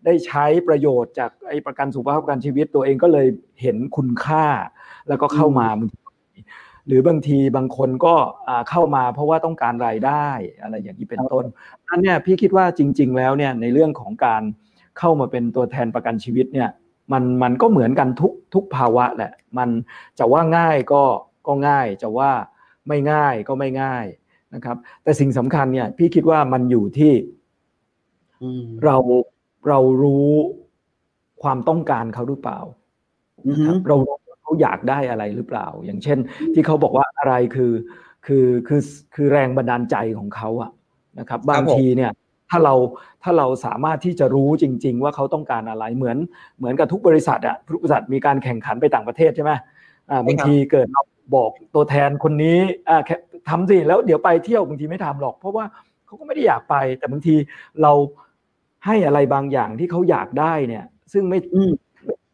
ได้ใช้ประโยชน์จากไอ้ประกันสุขภาพประกันชีวิต ตัวเองก็เลยเห็นคุณค่า แล้วก็เข้ามาหรือบางทีบางคนก็เข้ามาเพราะว่าต้องการรายได้อะไรอย่างนี้เป็นต้นอันนี้พี่คิดว่าจริง ๆ แล้วเนี่ยในเรื่องของการเข้ามาเป็นตัวแทนประกันชีวิตเนี่ยมันมันก็เหมือนกันทุกทุกภาวะแหละ มันจะว่าง่ายก็ ก็ง่ายจะว่าไม่ง่ายก็ไม่ง่ายนะครับ แต่สิ่งสำคัญเนี่ยพี่คิดว่ามันอยู่ที่เราเรารู้ความต้องการเขาหรือเปล่านะครับเราเขาอยากได้อะไรหรือเปล่า อย่างเช่น ที่เขาบอกว่าอะไรคือคือคือคือแรงบันดาลใจของเขาอะนะครับ บางทีเนี่ยถ้าเราถ้าเราสามารถที่จะรู้จริง ๆ ว่าเขาต้องการอะไรเหมือนเหมือนกับทุกบริษัทอะทุกบริษัทมีการแข่งขันไปต่างประเทศใช่ไหมอ่าบางทีเกิดเรา บอกตัวแทนคนนี้อ่าทำสิแล้วเดี๋ยวไปเที่ยวบางทีไม่ทำหรอก เพราะว่าเขาก็ไม่ได้อยากไป แต่บางทีเราให้อะไรบางอย่างที่เขาอยากได้เนี่ย ซึ่งไม่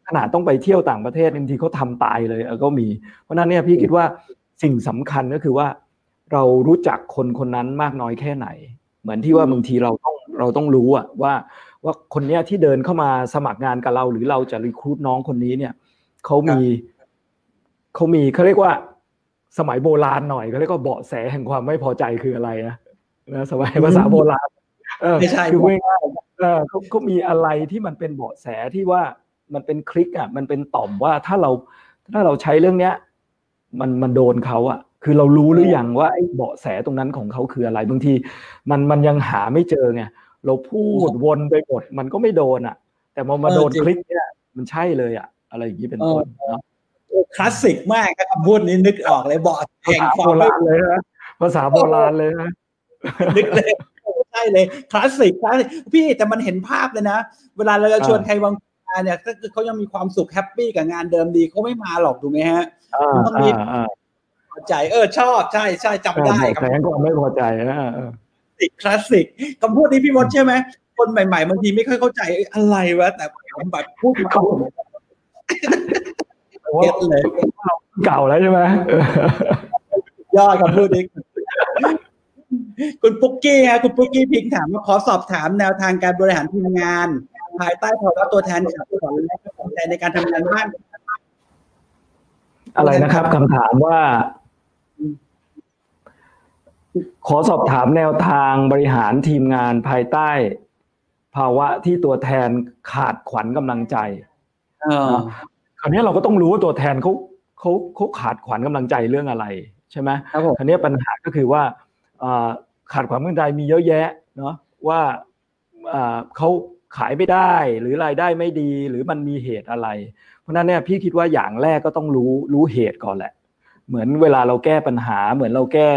ขนาดต้องไปเที่ยวต่างประเทศบางทีเขาทาตายเลยก็มี เพราะนั้นเนี่ยพี่คิดว่าสิ่งสำคัญก็คือว่า เรารู้จักคนคนนั้นมากน้อยแค่ไหน เหมือนที่ว่าบางทีเราต้องเราต้องรู้อะว่าว่าคนเนี้ยที่เดินเข้ามาสมัครงานกับเรา หรือเราจะรีคูดน้องคนนี้เนี่ยเขามี เขามีเขาเรียกว่าสมัยโบราณหน่อยเขาเรียกว่าเบาะแสแห่งความไม่พอใจคืออะไรนะนะสมัยภาษาโบราณไม่ใช่คือง่ายๆเขาเขามีอะไรที่มันเป็นเบาะแสที่ว่ามันเป็นคลิกอะมันเป็นต่อมว่าถ้าเราถ้าเราใช้เรื่องเนี้ย มันมันโดนเขาอะ คือเรารู้หรือยังว่าไอ้เบาะแสตรงนั้นของเขาคืออะไรบางที มันมันยังหาไม่เจอไงเราพูดวนไปหมดมันก็ไม่โดนอะ แต่พอมาโดนคลิกเนี่ยมันใช่เลยอะ อะไรอย่างนี้เป็นต้นเนาะ คลาสสิกมากครับคำพูดนี้นึกออกเลยบอกแห่งความโบราณเลยนะภาษาโบราณเลยนะนึกเลยใช่เลย classic classic พี่แต่มันเห็นภาพเลยนะ เวลาเราจะชวนใครวางงานเนี่ยก็คือเขายังมีความสุข happy กับงานเดิมดีเขาไม่มาหรอกถูกไหมฮะต้องมีพอใจเออชอบใช่ใช่จำได้ครับแต่ก็ไม่พอใจนะ classic classic คำพูดนี้พี่มดใช่ไหมคนใหม่ๆบางทีไม่ค่อยเข้าใจอะไรวะแต่ผมแบบพูดมา เก็ตเลยเก่าแล้วใช่ไหมยอดครับพูดนี้คุณปุ๊กกี้ฮะคุณปุ๊กกี้พิงถามว่าขอสอบถามแนวทางการบริหารทีมงาน ภายใต้ภาวะตัวแทนขับขวัญและสนใจในการทำงานบ้านอะไรนะครับคำถามว่า ขอสอบถามแนวทางบริหารทีมงานภายใต้ ภาวะที่ตัวแทนขาดขวัญกำลังใจเออคราวนี้เราก็ต้องรู้ว่าตัวแทนเขาเขาเขาขาดขวัญกำลังใจเรื่องอะไรใช่ไหมครับผมคราวนี้ปัญหาก็คือว่าเอ่อขาดความกำลังใจมีเยอะแยะเนาะว่าเอ่อเขาขายไม่ได้หรือรายได้ไม่ดีหรือมันมีเหตุอะไร เพราะฉะนั้นเนี่ยพี่คิดว่าอย่างแรกก็ต้องรู้รู้เหตุก่อนแหละ เหมือนเวลาเราแก้ปัญหา เหมือนเราแก้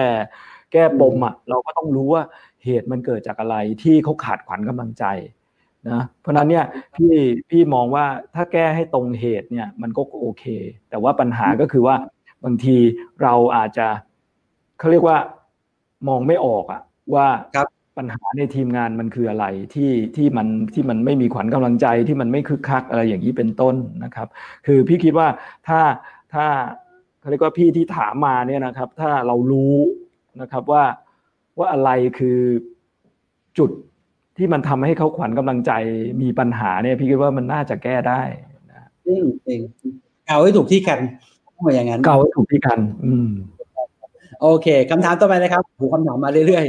แก้ปมอะเราก็ต้องรู้ว่าเหตุมันเกิดจากอะไรที่เขาขาดขวัญกำลังใจ นะเพราะฉะนั้นเนี่ยพี่พี่มองว่าถ้าแก้ให้ตรงเหตุเนี่ยมันก็โอเค แต่ว่าปัญหาก็คือว่าบางทีเราอาจจะเขาเรียกว่ามองไม่ออกอะว่าครับปัญหาในทีมงานมันคืออะไรที่ที่มันที่มันไม่มีขวัญกำลังใจที่มันไม่คึกคักอะไรอย่างนี้เป็นต้นนะครับ คือพี่คิดว่าถ้าถ้าเขาเรียกว่าพี่ที่ถามมาเนี่ยนะครับ ถ้าเรารู้นะครับว่าว่าอะไรคือจุด ที่มันทำให้เขาขวัญกำลังใจมีปัญหาเนี่ย พี่คิดว่ามันน่าจะแก้ได้นะจริงจริงเอาให้ถูกที่กันต้องเป็นอย่างนั้นเกาให้ถูกที่กัน อืม โอเคคำถามต่อไปนะครับหูคำถามมาเรื่อย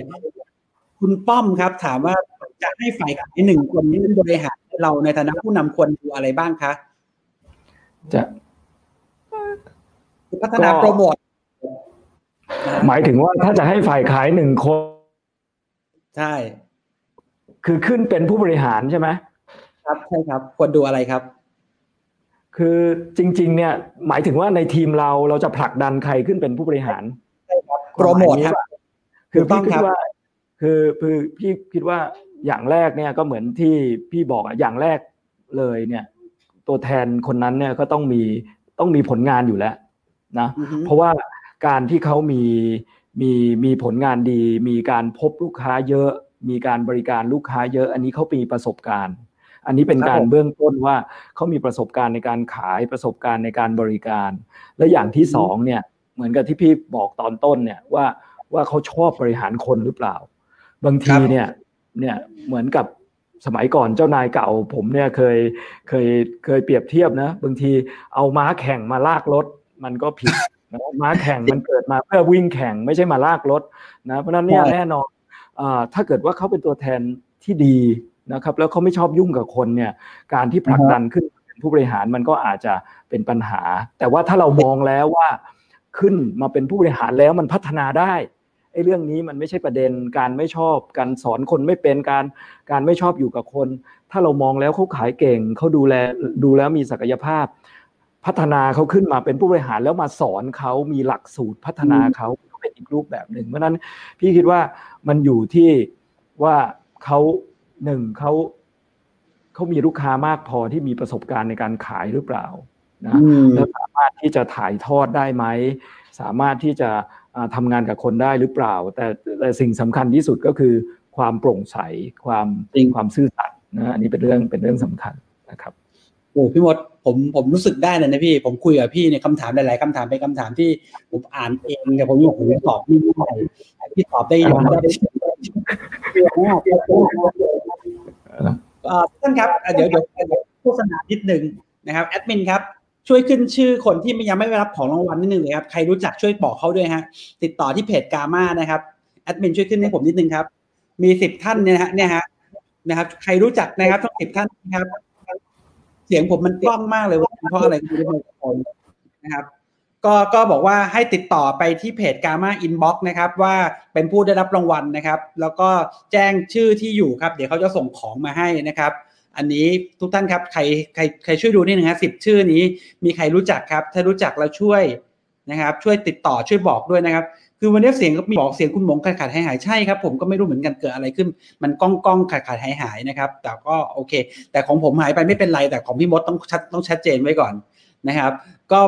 ๆ คุณป้อมครับ ถามว่าจะให้ฝ่ายขายหนึ่งคนนี้บริหารเราในฐานะผู้นำควรดูอะไรบ้างคะจะพัฒนาก็โปรโมทนะหมายถึงว่าถ้าจะให้ฝ่ายขายหนึ่งคน ใช่ คือขึ้นเป็นผู้บริหารใช่ไหมครับใช่ครับควรดูอะไรครับ คือจริง ๆ เนี่ยหมายถึงว่าในทีมเราเราจะผลักดันใครขึ้นเป็นผู้บริหารโปรโมทครับ คือถูกต้พี่องครับคิดว่า คือคือพี่คิดว่าอย่างแรกเนี่ยก็เหมือนที่พี่บอกอะอย่างแรกเลยเนี่ย ตัวแทนคนนั้นเนี่ยก็ต้องมีต้องมีผลงานอยู่แล้วนะอือฮึเพราะว่าการที่เขามีมีมีผลงานดี มีการพบลูกค้าเยอะ มีการบริการลูกค้าเยอะ อันนี้เขามีประสบการณ์ อันนี้เป็นครับการผมเบื้องต้นว่าเขามีประสบการณ์ในการขายประสบการณ์ในการบริการ และอย่างที่สองเนี่ยเหมือนกับที่พี่บอกตอนต้นเนี่ยว่าว่าเขาชอบบริหารคนหรือเปล่า บางทีเนี่ยเนี่ยเหมือนกับสมัยก่อนเจ้านายเก่า ผมเนี่ยเคยเคยเคยเปรียบเทียบนะบางทีเอาม้าแข่งมาลากรถมันก็ผิดนะม้าแข่งมันเกิดมาเพื่อวิ่งแข่งไม่ใช่มาลากรถนะเพราะฉะนั้นเนี่ยใช่แน่นอนอ่า ถ้าเกิดว่าเขาเป็นตัวแทนที่ดีนะครับ แล้วเขาไม่ชอบยุ่งกับคนเนี่ย การที่ผลักดันขึ้นเป็นผู้บริหารมันก็อาจจะเป็นปัญหา แต่ว่าถ้าเรามองแล้วว่าขึ้นมาเป็นผู้บริหารแล้วมันพัฒนาได้ไอ้เรื่องนี้มันไม่ใช่ประเด็นการไม่ชอบการสอนคนไม่เป็นการการไม่ชอบอยู่กับคน ถ้าเรามองแล้วเขาขายเก่งเขาดูแลดูแล้วมีศักยภาพ พัฒนาเขาขึ้นมาเป็นผู้บริหารแล้วมาสอนเขามีหลักสูตรพัฒนาเขา เป็นอีกรูปแบบหนึ่งเพราะฉะนั้นพี่คิดว่ามันอยู่ที่ว่าเขาหนึ่งเขาเขามีลูกค้ามากพอที่มีประสบการณ์ในการขายหรือเปล่านะอืมแล้วสามารถที่จะถ่ายทอดได้ไหมสามารถที่จะอ่าทำงานกับคนได้หรือเปล่า แต่แต่สิ่งสำคัญที่สุดก็คือความโปร่งใสความจริงความซื่อสัตย์นะอันนี้เป็นเรื่องเป็นเรื่องสำคัญนะครับโอ้พี่มด ผมผมรู้สึกได้เลยนะพี่ ผมคุยกับพี่เนี่ยคำถามหลายๆคำถามเป็นคำถามที่ผมอ่านเองเนี่ยผมบอกผมตอบไม่ได้พี่ตอบได้ยังได้เก่งท่านครับเดี๋ยวเดี๋ยวโฆษณานิดนึงนะครับแอดมินครับช่วยขึ้นชื่อคนที่ยังไม่ได้รับของรางวัลนิดนึงเลยครับใครรู้จักช่วยบอกเขาด้วยฮะติดต่อที่เพจกาม่านะครับแอดมินช่วยขึ้นให้ผมนิดนึงครับ มีสิบท่านเนี่ยนะฮะเนี่ยฮะนะครับ ใครรู้จักนะครับทั้งสิบท่านนะครับ เสียงผมมันกล้องมากเลยว่าเพราะอะไรไม่รู้คนนะครับ ก็ก็บอกว่าให้ติดต่อไปที่เพจกา m าอินบ็อกนะครับ ว่าเป็นผู้ได้รับรางวัลนะครับ แล้วก็แจ้งชื่อที่อยู่ครับ เดี๋ยวเขาจะส่งของมาให้นะครับ อันนี้ทุกท่านครับใครใครใครช่วยดูนี่นะฮะสิบชื่อนี้มีใครรู้จักครับ ถ้ารู้จักแล้วช่วยนะครับ ช่วยติดต่อช่วยบอกด้วยนะครับ คือวันนี้เสียงก็มีบอกเสียงคุณหมงขาดขาดหายหายใช่ครับผมก็ไม่รู้เหมือนกันเกิดอะไรขึ้น มันก้องก้องขาดขาดหายหายนะครับแต่ก็โอเค แต่ของผมหายไปไม่เป็นไร แต่ของพี่มดต้องชัดต้องชัดเจนไว้ก่อนนะครับ ก็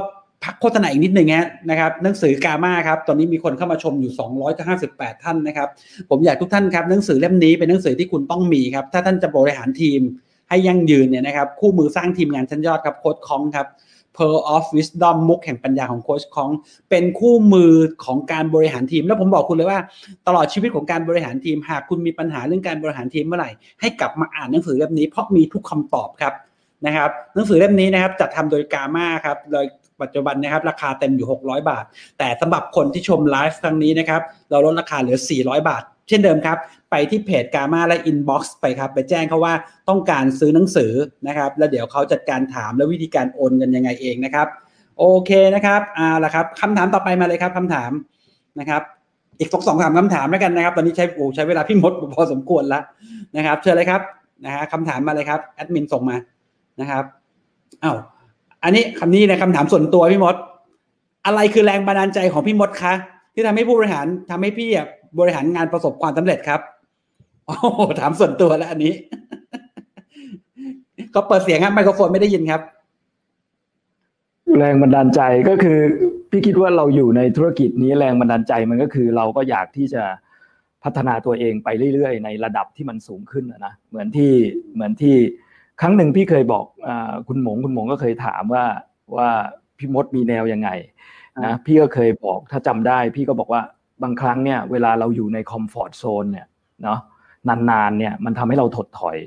พักโฆษณาอีกนิดหนึ่งฮะนะครับหนังสือกามาครับตอนนี้มีคนเข้ามาชมอยู่ 258 ท่านนะครับ ผมอยากทุกท่านครับหนังสือเล่มนี้เป็นหนังสือที่คุณต้องมีครับถ้าท่านจะบริหารทีมให้ยั่งยืนเนี่ยนะครับคู่มือสร้างทีมงานชั้นยอดครับโค้ดคองครับ Pearl of Wisdom มุกแห่งปัญญาของโค้ชของเป็นคู่มือของการบริหารทีม แล้วผมบอกคุณเลยว่า ตลอดชีวิตของการบริหารทีม หากคุณมีปัญหาเรื่องการบริหารทีมเมื่อไหร่ ให้กลับมาอ่านหนังสือเล่มนี้เพราะมีทุกคำตอบครับนะครับ หนังสือเล่มนี้นะครับจัดทำโดย GAMA ครับโดยปัจจุบันนะครับราคาเต็มอยู่ 600 บาท แต่สำหรับคนที่ชมไลฟ์ครั้งนี้นะครับเราลดราคาเหลือ 400 บาท เช่นเดิมครับ ไปที่ page GAMA และ inbox ไปครับ ไปแจ้งเขาว่าต้องการซื้อหนังสือนะครับ แล้วเดี๋ยวเขาจัดการถามและวิธีการโอนเงินยังไงเองนะครับ โอเคนะครับอ่าละครับคำถามต่อไปมาเลยครับคำถามนะครับอีกสองสองสามคำถามแล้วกันนะครับ ตอนนี้ใช้โอ้ใช้เวลาพี่มดพอสมควรแล้วนะครับ เชิญเลยครับนะฮะคำถามมาเลยครับแอดมินส่งมานะครับอ้าวอันนี้คำนี้นะคำถามส่วนตัวพี่มด อะไรคือแรงบันดาลใจของพี่มดคะที่ทำให้ผู้บริหารทำให้พี่ บริหารงานประสบความสำเร็จครับโอ้โหถามส่วนตัวแล้วอันนี้ก็เปิดเสียงครับไมโครโฟนไม่ได้ยินครับ แรงบันดาลใจก็คือ พี่คิดว่าเราอยู่ในธุรกิจนี้แรงบันดาลใจมันก็คือ เราก็อยากที่จะพัฒนาตัวเองไปเรื่อยๆ ในระดับที่มันสูงขึ้นนะเหมือนที่เหมือนที่ครั้งหนึ่งพี่เคยบอกอคุณหมงคุณหมงก็เคยถามว่าว่าพี่มดมีแนวยังไงนะพี่ก็เคยบอกถ้าจำได้ พี่ก็บอกว่า บางครั้งเนี่ยเวลาเราอยู่ในคอมฟอร์ทโซนเนี่ยเนาะนานๆเนี่ยมันทำให้เราถดถอย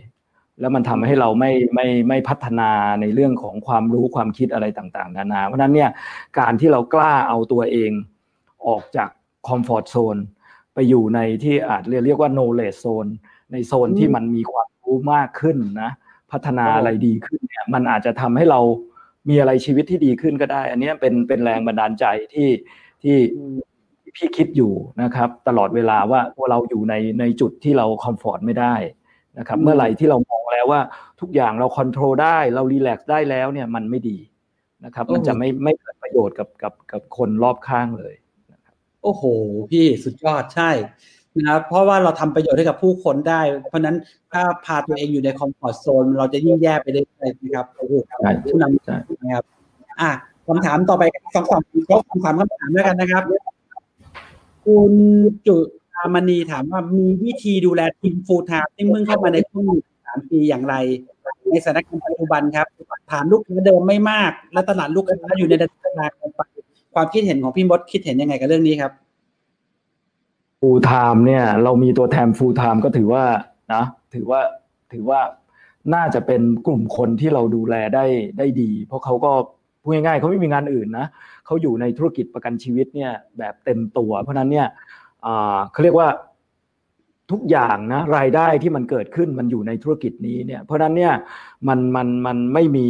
แล้วมันทำให้เราไม่ไม่ไม่พัฒนาในเรื่องของความรู้ความคิดอะไรต่างๆ นานา เพราะนั้นเนี่ยการที่เรากล้าเอาตัวเองออกจากคอมฟอร์ทโซนไปอยู่ในที่อาจเรียกเรียกว่า knowledge zone ในโซนที่มันมีความรู้มากขึ้นนะพัฒนาอะไรดีขึ้นเนี่ยมันอาจจะทำให้เรามีอะไรชีวิตที่ดีขึ้นก็ได้ อันนี้เป็นเป็นแรงบันดาลใจที่ที่ พี่คิดอยู่นะครับ ตลอดเวลาว่าเราอยู่ในในจุดที่เรา comfort ไม่ได้นะครับ เมื่อไหร่ที่เรามองแล้วว่าทุกอย่างเรา control ได้เรา relax ได้แล้วเนี่ยมันไม่ดีนะครับ มันจะไม่ไม่เกิดประโยชน์กับกับกับคนรอบข้างเลยนะครับโอ้โห พี่สุดยอดใช่นะครับเพราะว่าเราทำประโยชน์ให้กับผู้คนได้ เพราะนั้นถ้าพาตัวเองอยู่ใน comfort zone เราจะยิ่งแย่ไปได้เลยนะครับโอ้โหผู้นำนะครับอะคำถามต่อไปสองสองครบสามคำถามด้วยกันนะครับ คุณจุตามณีถามว่ามีวิธีดูแลทีม full-time ที่เพิ่งเข้ามาในช่วงสามปีอย่างไร ในสถานการณ์ปัจจุบันครับฐานลูกค้าเดิมไม่มาก และตลาดลูกค้าอยู่ในระดับกลางไปความคิดเห็นของพี่มดคิดเห็นยังไงกับเรื่องนี้ครับ full-time เนี่ย เรามีตัวแทน full-time ก็ถือว่านะถือว่าถือว่าน่าจะเป็นกลุ่มคนที่เราดูแลได้ได้ดี เพราะเขาก็ พูดง่ายๆเขาไม่มีงานอื่นนะเขาอยู่ในธุรกิจประกันชีวิตเนี่ยแบบเต็มตัว เพราะนั้นเนี่ยเขาเรียกว่าทุกอย่างนะรายได้ที่มันเกิดขึ้นมันอยู่ในธุรกิจนี้เนี่ยเพราะนั้นเนี่ยมันมันมันไม่มี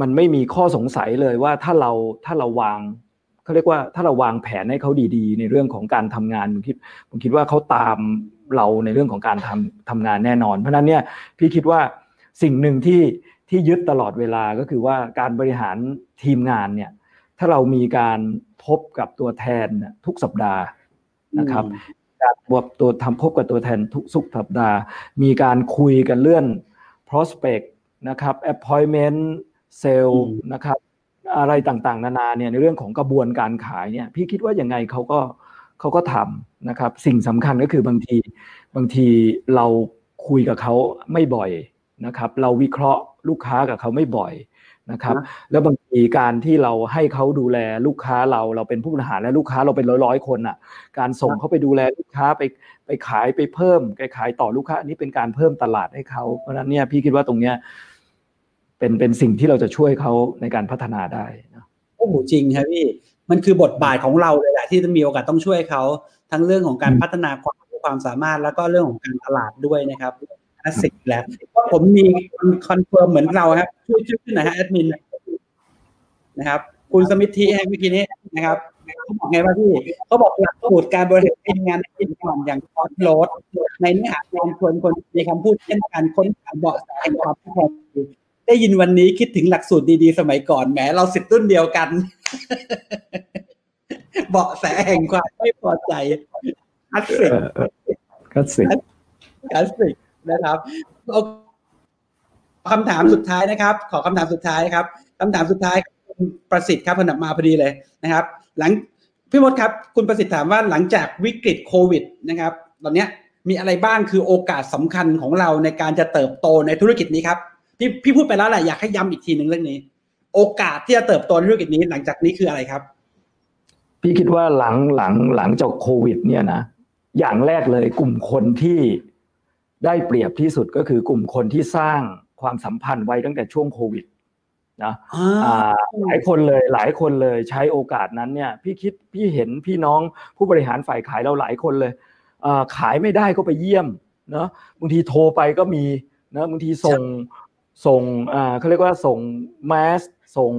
มันไม่มีข้อสงสัยเลยว่าถ้าเราถ้าเราวางเขาเรียกว่าถ้าเราวางแผนให้เขาดีๆ ในเรื่องของการทำงานผมคิดผมคิดว่าเขาตามเราในเรื่องของการทำทำงานแน่นอน เพราะนั้นเนี่ยพี่คิดว่าสิ่งหนึ่งที่ ที่ยึดตลอดเวลาก็คือว่าการบริหารทีมงานเนี่ยถ้าเรามีการพบกับตัวแทนทุกสัปดาห์นะครับการบวกตัวทำพบกับตัวแทนทุกสุกสัปดาห์ มีการคุยกันเลื่อน prospect นะครับ appointment sale นะครับอะไรต่างๆ นานาเนี่ยในเรื่องของกระบวนการขายเนี่ยพี่คิดว่ายังไงเขาก็เขาก็ทำนะครับ สิ่งสำคัญก็คือบางทีบางทีเราคุยกับเขาไม่บ่อย นะครับเราวิเคราะห์ลูกค้ากับเขาไม่บ่อยนะครับ แล้วบางทีการที่เราให้เขาดูแลลูกค้าเราเราเป็นผู้บริหารและลูกค้าเราเป็นร้อยร้อยคนอะ การส่งเขาไปดูแลลูกค้าไปไปขายไปเพิ่มไปขายต่อลูกค้าอันนี้เป็นการเพิ่มตลาดให้เขาเพราะฉะนั้นเนี่ยพี่คิดว่าตรงเนี้ยเป็นเป็นสิ่งที่เราจะช่วยเขาในการพัฒนาได้นะโอ้โหจริงครับพี่มันคือบทบาทของเราเลยแหละที่จะมีโอกาสต้องช่วยเขาทั้งเรื่องของการพัฒนาความความสามารถแล้วก็เรื่องของการตลาดด้วยนะครับคลาสสิกแล้วก็ผมมีคอนเฟิร์มเหมือนเราครับช่วยช่วยหน่อยฮะแอดมินนะครับคุณสมิธทีแห่งเมื่อกี้นี้นะครับเขาบอกไงว่าพี่เขาบอกหลักสูตรการบริหารทีมงานในทีมก่อนอย่างคอร์สโรดในเนื้อหาการชวนคนมีคำพูดเช่นการค้นหาเบาะแสแห่งความที่พอได้ยินวันนี้คิดถึงหลักสูตรดีๆ สมัยก่อนแหมเราสิทธิ์รุ่นเดียวกัน เบาะแสแห่งความไม่พอใจคลาสสิกคลาสสิกคลาสสิก นะครับคำถามสุดท้ายนะครับ ขอคำถามสุดท้ายครับคำถามสุดท้ายประสิทธิ์ครับผนับมาพอดีเลยนะครับ หลังพี่มดครับ คุณประสิทธิ์ถามว่าหลังจากวิกฤตโควิดนะครับ ตอนเนี้ยมีอะไรบ้างคือโอกาสสำคัญของเราในการจะเติบโตในธุรกิจนี้ครับพี่พี่พูดไปแล้วแหละอยากให้ย้ำอีกทีหนึ่งเรื่องนี้โโอกาสที่จะเติบโตในธุรกิจนี้หลังจากนี้คืออะไรครับ พี่คิดว่าหลังหลังหลังจากโควิด เนี่ยนะอย่างแรกเลยกลุ่มคนที่ ได้เปรียบที่สุดก็คือกลุ่มคนที่สร้างความสัมพันธ์ไว้ตั้งแต่ช่วงโควิดนะหลายคนเลยหลายคนเลยใช้โอกาสนั้นเนี่ยพี่คิดพี่เห็นพี่น้องผู้บริหารฝ่ายขายเราหลายคนเลยขายไม่ได้ก็ไปเยี่ยมเนาะบางทีโทรไปก็มีนะบางทีส่งส่งเขาเรียกว่าส่งแมสส่ง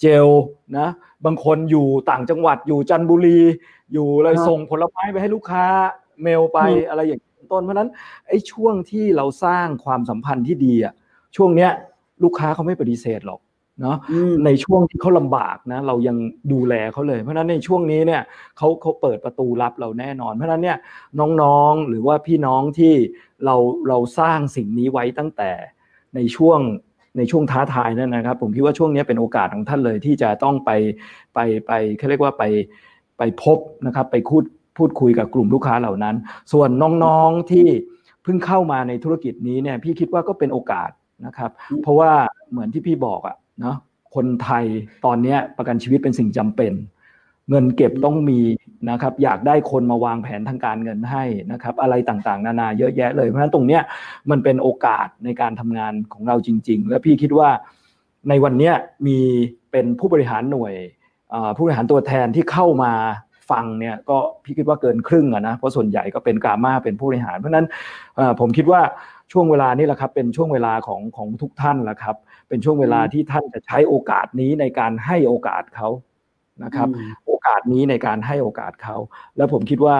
เจลนะบางคนอยู่ต่างจังหวัดอยู่จันทบุรี อยู่เลยส่งผลไม้ไปให้ลูกค้าเมลไปอะไรอย่าง ต้น เพราะนั้นไอ้ช่วงที่เราสร้างความสัมพันธ์ที่ดีอะช่วงเนี้ยลูกค้าเขาไม่ปฏิเสธหรอกเนาะในช่วงที่เขาลำบากนะเรายังดูแลเขาเลย เพราะนั้นในช่วงนี้เนี่ยเขาเขาเปิดประตูรับเราแน่นอน เพราะนั้นเนี่ยน้องๆหรือว่าพี่น้องที่เราเราสร้างสิ่งนี้ไว้ตั้งแต่ในช่วงในช่วงท้าทายนั่นนะครับ ผมคิดว่าช่วงนี้เป็นโอกาสของท่านเลยที่จะต้องไปไปไปเขาเรียกว่าไปไปพบนะครับ ไปคูด พูดคุยกับกลุ่มลูกค้าเหล่านั้น ส่วนน้องๆที่เพิ่งเข้ามาในธุรกิจนี้เนี่ยพี่คิดว่าก็เป็นโอกาสนะครับ เพราะว่าเหมือนที่พี่บอกอะเนาะคนไทยตอนนี้ประกันชีวิตเป็นสิ่งจำเป็น เงินเก็บต้องมีนะครับ อยากได้คนมาวางแผนทางการเงินให้นะครับ อะไรต่างๆ นานาเยอะแยะเลยเพราะฉะนั้นตรงเนี้ยมันเป็นโอกาสในการทำงานของเราจริง ๆ และพี่คิดว่าในวันนี้มีเป็นผู้บริหารหน่วยผู้บริหารตัวแทนที่เข้ามา ฟังเนี่ยก็พี่คิดว่าเกินครึ่งอะนะเพราะส่วนใหญ่ก็เป็นกามาเป็นผู้บริหาร เพราะนั้นผมคิดว่าช่วงเวลานี้แหละครับเป็นช่วงเวลาของของทุกท่านแหละครับ เป็นช่วงเวลาที่ท่านจะใช้โอกาสนี้ในการให้โอกาสเขานะครับ โอกาสนี้ในการให้โอกาสเขา แล้วผมคิดว่า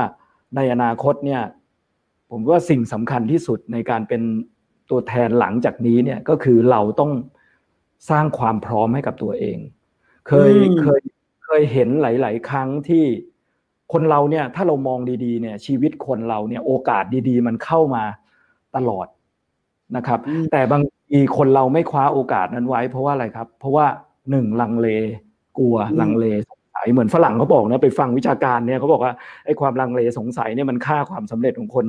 ในอนาคตเนี่ย ผมว่าสิ่งสำคัญที่สุดในการเป็นตัวแทนหลังจากนี้เนี่ยก็คือเราต้องสร้างความพร้อมให้กับตัวเอง เคยเคยเคยเห็นหลาย ๆ ครั้งที่ คนเราเนี่ยถ้าเรามองดีๆเนี่ยชีวิตคนเราเนี่ยโอกาสดีๆ มันเข้ามาตลอดนะครับ แต่บางทีคนเราไม่คว้าโอกาสนั้นไว้ เพราะว่าอะไรครับ เพราะว่าหนึ่งลังเลกลัวลังเลสงสัยเหมือนฝรั่งเขาบอกนะไปฟังวิชาการเนี่ยเขาบอกว่าไอ้ความลังเลสงสัยเนี่ยมันค่าความสำเร็จของคน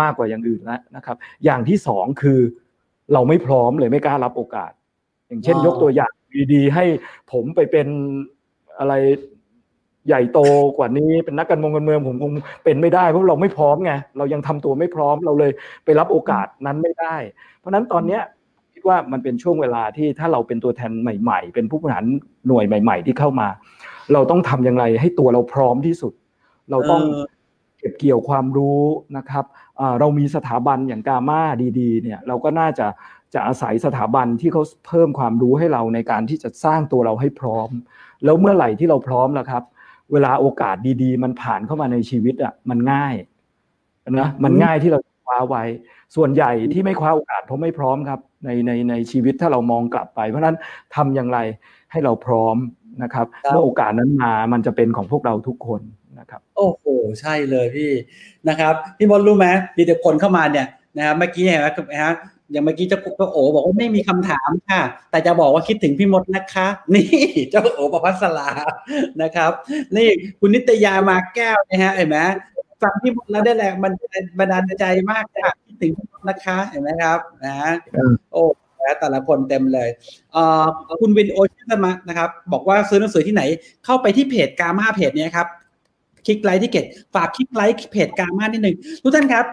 มากกว่าอย่างอื่นแล้วนะครับ อย่างที่สองคือเราไม่พร้อมเลยไม่กล้ารับโอกาส อย่างเช่น ยกตัวอย่างดีๆให้ผมไปเป็นอะไร ใหญ่โตกว่านี้เป็นนักการเมืองการเมืองผมคงเป็นไม่ได้เพราะเราไม่พร้อมไงเรายังทำตัวไม่พร้อมเราเลยไปรับโอกาสนั้นไม่ได้ เพราะฉะนั้นตอนเนี้ยคิดว่ามันเป็นช่วงเวลาที่ถ้าเราเป็นตัวแทนใหม่ ๆ เป็นผู้บริหารหน่วยใหม่ ๆ ที่เข้ามา เราต้องทำอย่างไรให้ตัวเราพร้อมที่สุด เราต้องเก็บเกี่ยวความรู้นะครับเรามีสถาบันอย่างกาม่าดี ๆ เนี่ยเราก็น่าจะจะอาศัยสถาบันที่เขาเพิ่มความรู้ให้เราในการที่จะสร้างตัวเราให้พร้อม แล้วเมื่อไหร่ที่เราพร้อมแล้วครับ เวลาโอกาสดีๆ มันผ่านเข้ามาในชีวิตอะมันง่ายนะมันง่ายที่เราคว้าไว้ ส่วนใหญ่ที่ไม่คว้าโอกาสเพราะไม่พร้อมครับ ในในในชีวิตถ้าเรามองกลับไป เพราะนั้นทำอย่างไรให้เราพร้อมนะครับเมื่อโอกาสนั้นมามันจะเป็นของพวกเราทุกคนนะครับ โอ้โหใช่เลยพี่นะครับพี่บอลรู้ไหมมีแต่คนเข้ามาเนี่ยนะครับเมื่อกี้เห็นไหมครับ อย่างเมื่อกี้เจ้าเจ้าโอบอกว่าไม่มีคำถามค่ะ แต่จะบอกว่าคิดถึงพี่มดนะคะ นี่เจ้าโอประพัสลานะครับ นี่คุณนิตยามาแก้วนะฮะเห็นไหมฟังพี่มดแล้วได้แรงมันบันดาลใจมากค่ะคิดถึงพี่มดนะคะเห็นไหมครับนะโอ้แต่ละคนเต็มเลยคุณวินโอชิสมานะครับ บอกว่าซื้อหนังสือที่ไหน เข้าไปที่เพจกามาเพจนี้ครับคลิกไลค์ที่เพจฝากคลิกไลค์เพจกามานิดหนึ่งทุกท่านครับ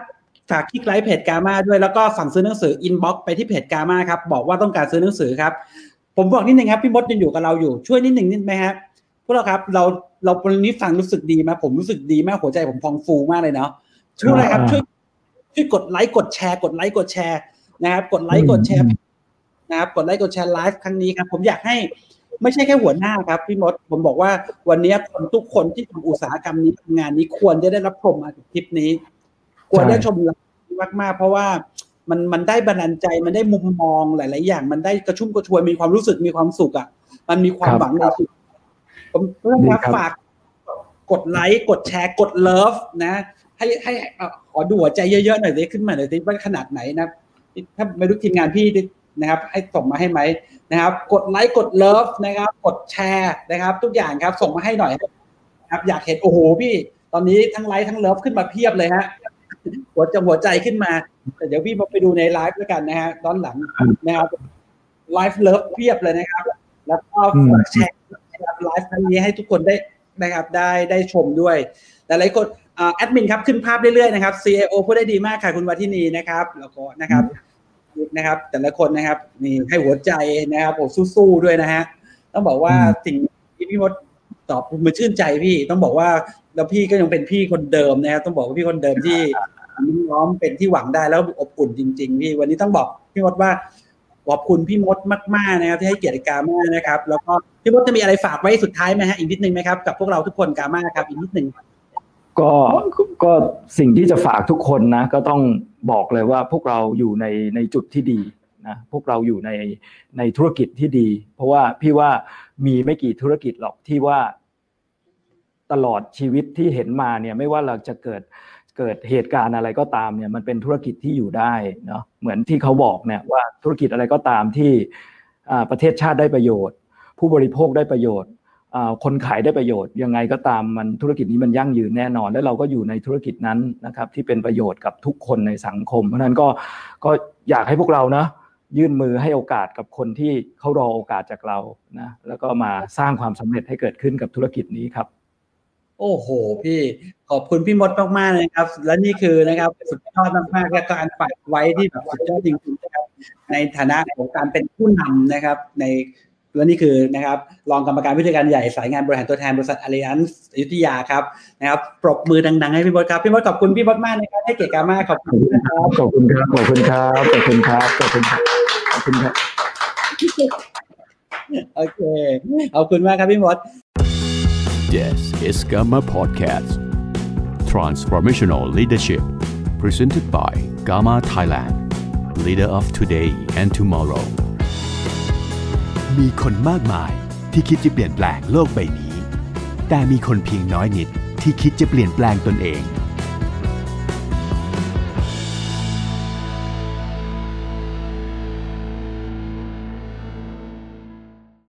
ฝากคลิกไลค์เพจกามาด้วยแล้วก็สั่งซื้อหนังสือ inbox ไปที่เพจกามาครับบอกว่าต้องการซื้อหนังสือครับ ผมบอกนิดนึงครับพี่มดยังอยู่กับเราอยู่ช่วยนิดหนึ่งนิดไหมครับพวกเราครับเราเราวันนี้ฟังรู้สึกดีไหมผมรู้สึกดีมากหัวใจผมพองฟูมากเลยเนาะช่วยอะไรครับช่วยช่วยกดไลค์กดแชร์ กดไลค์กดแชร์นะครับ กดไลค์กดแชร์นะครับกดไลค์กดแชร์ไลฟ์ครั้งนี้ครับ ผมอยากให้ไม่ใช่แค่หัวหน้าครับพี่มดผมบอกว่าวันนี้คนทุกคนที่ทำอุตสาหกรรมนี้ทำงานนี้ควรจะได้รับชมอาคลิปนี้ ควรได้ชมมากๆเพราะว่ามันมันได้บันดาลใจมันได้มุมมองหลาย ๆ อย่าง มันได้กระชุ่มกระชวยมีความรู้สึกมีความสุขอะ มันมีความหวังในชีวิตผมต้องฝากกดไลค์กดแชร์กด love นะให้ให้ขอดูหัวใจเยอะ ๆ หน่อยสิขึ้นมาหน่อยสิว่าขนาดไหนนะถ้าไม่รู้ทีมงานพี่นะครับ ให้ส่งมาให้ไหมนะครับ กดไลค์กด love นะครับ กดแชร์นะครับ ทุกอย่างครับ ส่งมาให้หน่อยครับ อยากเห็นโอ้โหพี่ ตอนนี้ทั้งไลค์ทั้ง love ขึ้นมาเพียบเลยฮะ หัวจะหัวใจขึ้นมาแต่เดี๋ยวพี่มาไปดูในไลฟ์แล้วกันนะฮะตอนหลังนะครับไลค์ love เพียบเลยนะครับ แล้วก็ฝากแชร์ไลฟ์ครั้งนี้ให้ทุกคนได้นะครับได้ได้ชมด้วยหลายๆคนแอดมินครับขึ้นภาพเรื่อยๆนะครับ CAO พูดได้ดีมากค่ะคุณวัทินีนะครับ แล้วก็นะครับนะครับ แต่ละคนนะครับนี่ให้หัวใจนะครับผมสู้ๆด้วยนะฮะต้องบอกว่าสิ่งที่พี่มดตอบมันชื่นใจพี่ ต้องบอกว่าแล้วพี่ก็ยังเป็นพี่คนเดิมนะครับต้องบอกว่าพี่คนเดิมที่ น้อมเป็นที่หวังได้แล้วอบอุ่นจริง ๆ พี่วันนี้ต้องบอกพี่มดว่าขอบคุณพี่มดมากๆนะครับ ที่ให้เกียรติกามานะครับ แล้วก็พี่มดจะมีอะไรฝากไว้สุดท้ายไหมฮะอีกนิดนึงไหมครับกับพวกเราทุกคนกามาครับอีกนิดนึงก็ก็สิ่งที่จะฝากทุกคนนะ ก็ต้องบอกเลยว่าพวกเราอยู่ในในจุดที่ดีนะพวกเราอยู่ในในธุรกิจที่ดี เพราะว่าพี่ว่ามีไม่กี่ธุรกิจหรอกที่ว่าตลอดชีวิตที่เห็นมาเนี่ยไม่ว่าเราจะเกิด เกิดเหตุการณ์อะไรก็ตามเนี่ยมันเป็นธุรกิจที่อยู่ได้เนาะเหมือนที่เขาบอกเนี่ยว่าธุรกิจอะไรก็ตามที่ประเทศชาติได้ประโยชน์ ผู้บริโภคได้ประโยชน์คนขายได้ประโยชน์ ยังไงก็ตามมันธุรกิจนี้มันยั่งยืนแน่นอน และเราก็อยู่ในธุรกิจนั้นนะครับที่เป็นประโยชน์กับทุกคนในสังคม เพราะนั้นก็ก็อยากให้พวกเรานะยื่นมือให้โอกาสกับคนที่เขารอโอกาสจากเรานะแล้วก็มาสร้างความสำเร็จให้เกิดขึ้นกับธุรกิจนี้ครับ โอ้โห พี่ขอบคุณพี่มดมากๆเลยครับ และนี่คือนะครับสุดยอดมากๆและการฝากไว้ที่แบบสุดยอดจริงๆนะครับในฐานะของการเป็นผู้นำนะครับ ในและนี่คือนะครับรองกรรมการวิทยการใหญ่สายงานบริหารตัวแทนบริษัทอารีอันส์อยุธยาครับนะครับปรบมือดังๆให้พี่มดครับพี่มดขอบคุณพี่มดมากนะครับให้เกียรติกามากขอบคุณนะครับขอบคุณครับขอบคุณครับขอบคุณครับขอบคุณครับขอบคุณครับโอเคขอบคุณมากครับพี่มด This is Gamma Podcast Transformational Leadership presented by Gamma Thailand Leader of Today and Tomorrow มีคนมากมายที่คิดจะเปลี่ยนแปลงโลกใบนี้ แต่มีคนเพียงน้อยนิดที่คิดจะเปลี่ยนแปลงตนเอง